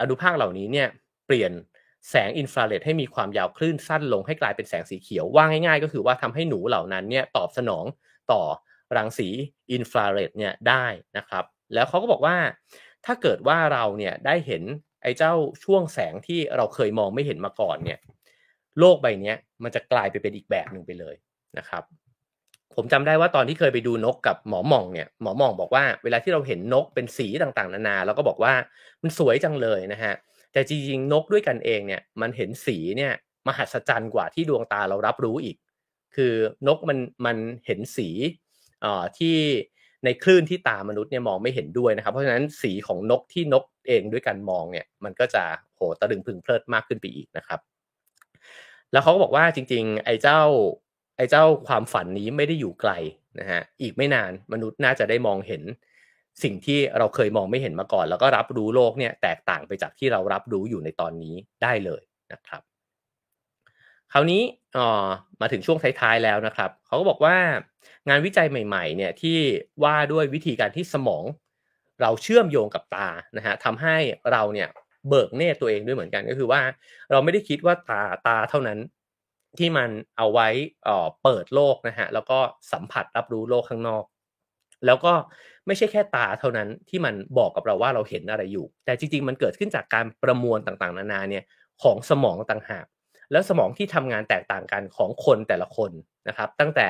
อนุภาคเหล่านี้เนี่ยเปลี่ยนแสงอินฟราเรดให้มีความยาวคลื่นสั้นลงให้กลายเป็นแสงสีเขียวว่าง่ายๆ ก็คือว่าทำให้หนูเหล่านั้นเนี่ยตอบสนองต่อรังสีอินฟราเรดเนี่ยได้นะครับ แล้วเขาก็บอกว่า ถ้าเกิดว่าเราเนี่ยได้เห็นไอ้เจ้าช่วงแสงที่เราเคยมองไม่เห็นมาก่อนเนี่ยโลกใบนี้มันจะกลายไปเป็นอีกแบบหนึ่งไปเลยนะครับ ผมจำได้ว่าตอนที่เคยไปดูนกกับหมอหม่องเนี่ยหมอหม่องบอกว่าเวลาที่เราเห็นนกเป็นสีต่างๆ นานาเราก็บอกว่ามันสวยจังเลยนะฮะแต่จริงๆนกด้วยกันเองเนี่ยมันเห็นสีเนี่ยมหัศจรรย์กว่าที่ดวงตาเรารับรู้อีก คือนกมันมันเห็นสีอ่อที่ในคลื่นที่ตามนุษย์เนี่ยมองไม่เห็นด้วยนะครับ เพราะฉะนั้นสีของนกที่นกเองด้วยกันมองเนี่ยมันก็จะโหตะลึงพึงเพลิดมากขึ้นไปอีกนะครับ แล้วเขาก็บอกว่าจริง ๆ ไอ้เจ้า ไอ้เจ้าความฝันนี้ไม่ได้อยู่ไกลนะฮะอีกไม่นานมนุษย์น่าจะได้มองเห็น สิ่งที่เราเคยมองไม่เห็นมาก่อน แล้วก็รับรู้โลกเนี่ยแตกต่างไปจากที่เรารับรู้อยู่ในตอนนี้ได้เลยนะครับ คราวนี้อ๋อมาถึงช่วงท้ายๆแล้วนะครับเขาก็บอกว่างานวิจัยใหม่ๆเนี่ยที่ว่าด้วยวิธีการที่สมอง เราเชื่อมโยงกับตานะฮะทำให้เราเนี่ยเบิกเนตตัวเองด้วยเหมือนกันก็คือว่า เราไม่ได้คิดว่าตาตาเท่านั้น ที่มันเอาไว้เปิดโลกนะฮะแล้วก็สัมผัสรับรู้โลกข้างนอก แล้วก็ไม่ใช่แค่ตาเท่านั้นที่มันบอกกับเราว่าเราเห็นอะไรอยู่ แต่จริงๆ มันเกิดขึ้นจากการประมวลต่างๆ นานาเนี่ยของสมองต่างหาก แล้วสมองที่ทำงานแตกต่างกันของคนแต่ละคนนะครับ ตั้งแต่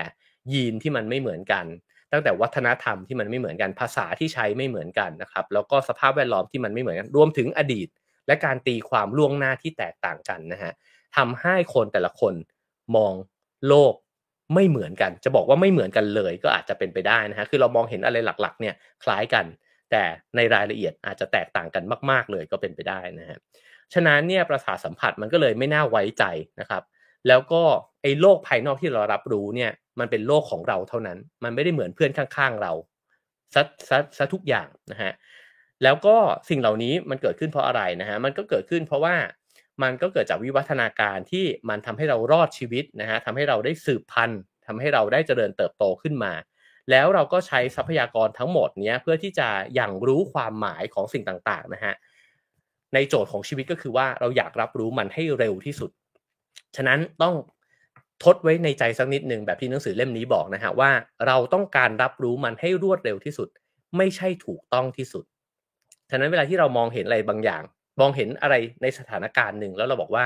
ยีนที่มันไม่เหมือนกัน ตั้งแต่วัฒนธรรมที่มันไม่เหมือนกันภาษาที่ใช้ไม่เหมือนกันนะครับ แล้วก็สภาพแวดล้อมที่มันไม่เหมือนกันรวมถึงอดีต และการตีความล่วงหน้าที่แตกต่างกันนะฮะ ทำให้คนแต่ละคนมองโลกไม่เหมือนกัน จะบอกว่าไม่เหมือนกันเลย ก็อาจจะเป็นไปได้นะฮะคือเรามองเห็นอะไรหลักๆ เนี่ยคล้ายกัน แต่ในรายละเอียดอาจจะแตกต่างกันมาก ๆ เลยก็เป็นไปได้นะฮะฉะนั้นเนี่ยประสาทสัมผัสมันก็เลยไม่น่าไว้ใจนะครับ แล้วก็ไอ้โลกภายนอกที่เรารับรู้เนี่ยมันเป็นโลกของเราเท่านั้น มันไม่ได้เหมือนเพื่อนข้างๆเราซะซะซะทุกอย่างนะฮะแล้วก็สิ่งเหล่านี้มันเกิดขึ้นเพราะอะไรนะฮะมันก็เกิดขึ้นเพราะว่า มันก็เกิดจากวิวัฒนาการที่มันทำให้เรารอดชีวิตนะฮะทำให้เราได้สืบพันธุ์ทำให้เราได้เจริญเติบโตขึ้นมา แล้วเราก็ใช้ทรัพยากรทั้งหมดเนี้ยเพื่อที่จะอย่างรู้ความหมายของสิ่งต่างๆนะฮะในโจทย์ของชีวิตก็คือว่าเราอยากรับรู้มันให้เร็วที่สุด ฉะนั้นต้องทดไว้ในใจสักนิดหนึ่งแบบที่หนังสือเล่มนี้บอกนะฮะว่าเราต้องการรับรู้มันให้รวดเร็วที่สุด ไม่ใช่ถูกต้องที่สุด ฉะนั้นเวลาที่เรามองเห็นอะไรบางอย่าง มองเห็นอะไรในสถานการณ์หนึ่งแล้วเราบอกว่า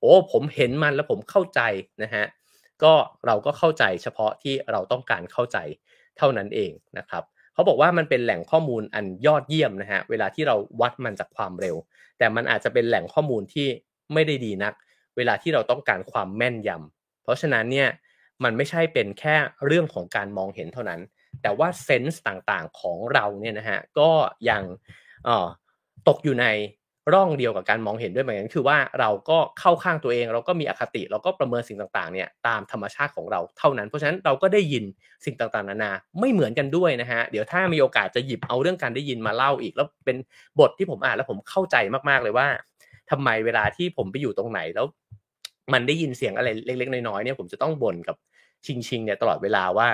โอ้ผมเห็นมันแล้วผมเข้าใจนะฮะก็เราก็เข้าใจเฉพาะที่เราต้องการเข้าใจเท่านั้นเองนะครับเขาบอกว่ามันเป็นแหล่งข้อมูลอันยอดเยี่ยมนะฮะเวลาที่เราวัดมันจากความเร็ว แต่มันอาจจะเป็นแหล่งข้อมูลที่ไม่ได้ดีนัก เวลาที่เราต้องการความแม่นยำเพราะฉะนั้นเนี่ยมันไม่ใช่เป็นแค่เรื่องของการมองเห็นเท่านั้น แต่ว่าเซนส์ต่างๆของเราเนี่ยนะฮะก็ยังตกอยู่ใน ร่องเดียวกับการมองเห็นด้วยเหมือนกันคือว่าเราก็เข้าข้างตัวเอง เราก็มีอคติเราก็ประเมินสิ่งต่างๆเนี่ยตามธรรมชาติของเราเท่านั้น เพราะฉะนั้นเราก็ได้ยินสิ่งต่างๆนานาไม่เหมือนกันด้วยนะฮะเดี๋ยวถ้ามีโอกาสจะหยิบเอาเรื่องการได้ยินมาเล่าอีก แล้วเป็นบทที่ผมอ่านแล้วผมเข้าใจมากๆเลยว่าทำไมเวลาที่ผมไปอยู่ตรงไหนแล้ว มันได้ยินเสียงอะไรเล็ก ๆ น้อยๆเนี่ยผมจะต้องบ่นกับชิงชิงเนี่ยตลอดเวลาว่า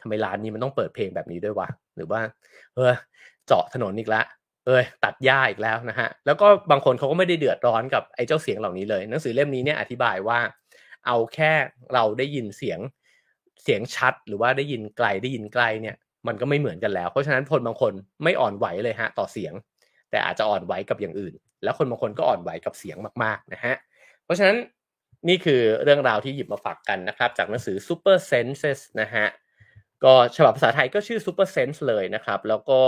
ทำไมร้านนี้มันต้องเปิดเพลงแบบนี้ด้วยวะหรือว่า เออเจาะถนนอีกแล้ว เอ้ยตัดหญ้าอีกแล้วนะฮะแล้วก็บางคนเขาก็ไม่ได้เดือดร้อนกับไอ้เจ้าเสียงเหล่านี้เลย หนังสือเล่มนี้เนี่ยอธิบายว่า เอาแค่เราได้ยินเสียงเสียงชัดหรือว่าได้ยินไกลได้ยินไกลเนี่ยมันก็ไม่เหมือนกันแล้ว เพราะฉะนั้นคนบางคนไม่อ่อนไหวเลยฮะต่อเสียง แต่อาจจะอ่อนไหวกับอย่างอื่น แล้วคนบางคนก็อ่อนไหวกับเสียงมากๆนะฮะเพราะฉะนั้นนี่คือเรื่องราวที่หยิบมาฝากกันนะครับ จากหนังสือ Super Senses นะฮะก็ฉบับภาษาไทยก็ชื่อ Super Sense เลยนะครับ แล้วก็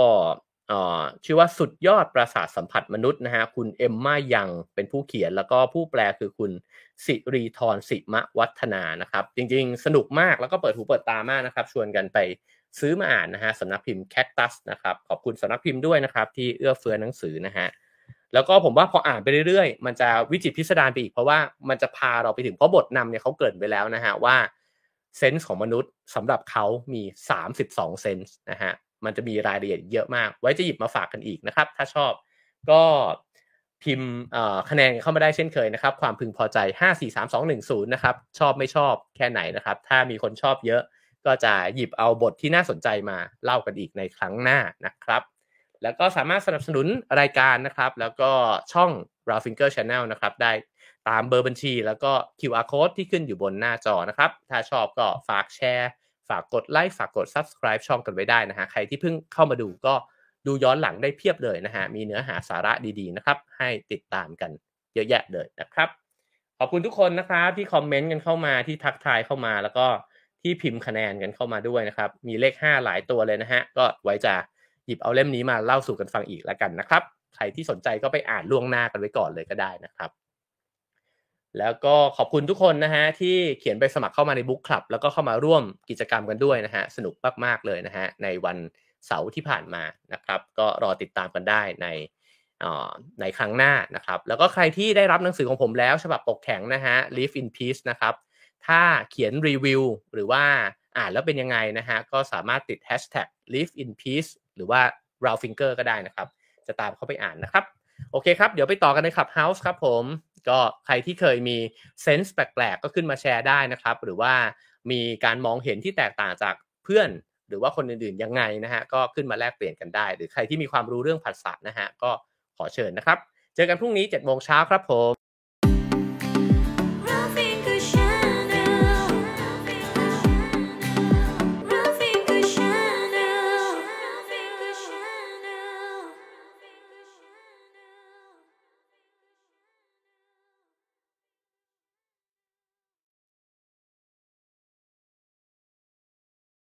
ชื่อว่าสุดยอดประสาทสัมผัสมนุษย์นะฮะคุณเอมมายังเป็นผู้เขียน แล้วก็ผู้แปลคือคุณสิรีทรสิมะวัฒนานะครับ จริงๆ สนุกมากแล้วก็เปิดหูเปิดตามากนะครับ ชวนกันไปซื้อมาอ่านนะฮะสำนักพิมพ์แคคตัสนะครับ ขอบคุณสำนักพิมพ์ด้วยนะครับ ที่เอื้อเฟื้อหนังสือนะฮะแล้วก็ผมว่าพออ่านไปเรื่อยๆ มันจะวิจิตพิสดารไปอีกเพราะว่ามันจะพาเราไปถึงเพราะบทนำเนี่ยเขาเกิดไปแล้วนะฮะว่าเซนส์ของมนุษย์สำหรับเขามี 32 เซนส์นะฮะ มันจะมีรายละเอียดเยอะมาก ไว้จะหยิบมาฝากกันอีกนะครับ ถ้าชอบก็พิมพ์คะแนนเข้ามาได้เช่นเคยนะครับ ความพึงพอใจ 5 4 3 2 1 0 นะครับ ชอบไม่ชอบแค่ไหนนะครับ ถ้ามีคนชอบเยอะก็จะหยิบเอาบทที่น่าสนใจมาเล่ากันอีกในครั้งหน้านะครับ แล้วก็สามารถสนับสนุนรายการนะครับ แล้วก็ช่อง r a Finger Channel นะครับ ได้ตามเบอร์บัญชี แล้วก็ QR code ที่ขึ้นอยู่บนหน้าจอนะครับ ถ้าชอบก็ฝากแชร์ ฝากกดไลค์ฝากกด subscribe ช่องกันไว้ได้นะฮะใครที่เพิ่งเข้ามาดูก็ดูย้อนหลังได้เพียบเลยนะฮะมีเนื้อหาสาระดีๆนะครับ ให้ติดตามกันเยอะแยะเลยนะครับขอบคุณทุกคนนะครับที่คอมเมนต์กันเข้ามาที่ทักทายเข้ามาแล้วก็ที่พิมพ์คะแนนกันเข้ามาด้วยนะครับ มีเลข 5 หลายตัวเลยนะฮะ ก็ไว้จะหยิบเอาเล่มนี้มาเล่าสู่กันฟังอีกแล้วกันนะครับ ใครที่สนใจก็ไปอ่านล่วงหน้ากันไว้ก่อนเลยก็ได้นะครับ แล้วก็ขอบคุณทุกคนนะฮะที่เขียนไปสมัครเข้ามาในบุ๊กคลับแล้วก็เข้ามาร่วมกิจกรรมกันด้วยนะฮะสนุกมากๆเลยนะฮะในวันเสาร์ที่ผ่านมานะครับ ก็รอติดตามกันได้ในในครั้งหน้านะครับ แล้วก็ใครที่ได้รับหนังสือของผมแล้ว ฉบับปกแข็งนะฮะ Live in Peace นะครับ ถ้าเขียนรีวิวหรือว่าอ่านแล้วเป็นยังไงนะฮะ ก็สามารถติด hashtag live in peace หรือว่า r o w finger ก็ได้นะครับ จะตามเข้าไปอ่านนะครับ โอเคครับ เดี๋ยวไปต่อกันในคลับเฮาส์ครับผม ก็ใครที่เคยมีเซนส์แปลกๆ ก็ขึ้นมาแชร์ได้นะครับ หรือว่ามีการมองเห็นที่แตกต่างจากเพื่อน หรือว่าคนอื่นๆยังไงนะฮะก็ขึ้นมาแลกเปลี่ยนกันได้ หรือใครที่มีความรู้เรื่องภาษานะฮะก็ขอเชิญนะครับ เจอกันพรุ่งนี้7จ็ดโมงเช้าครับผม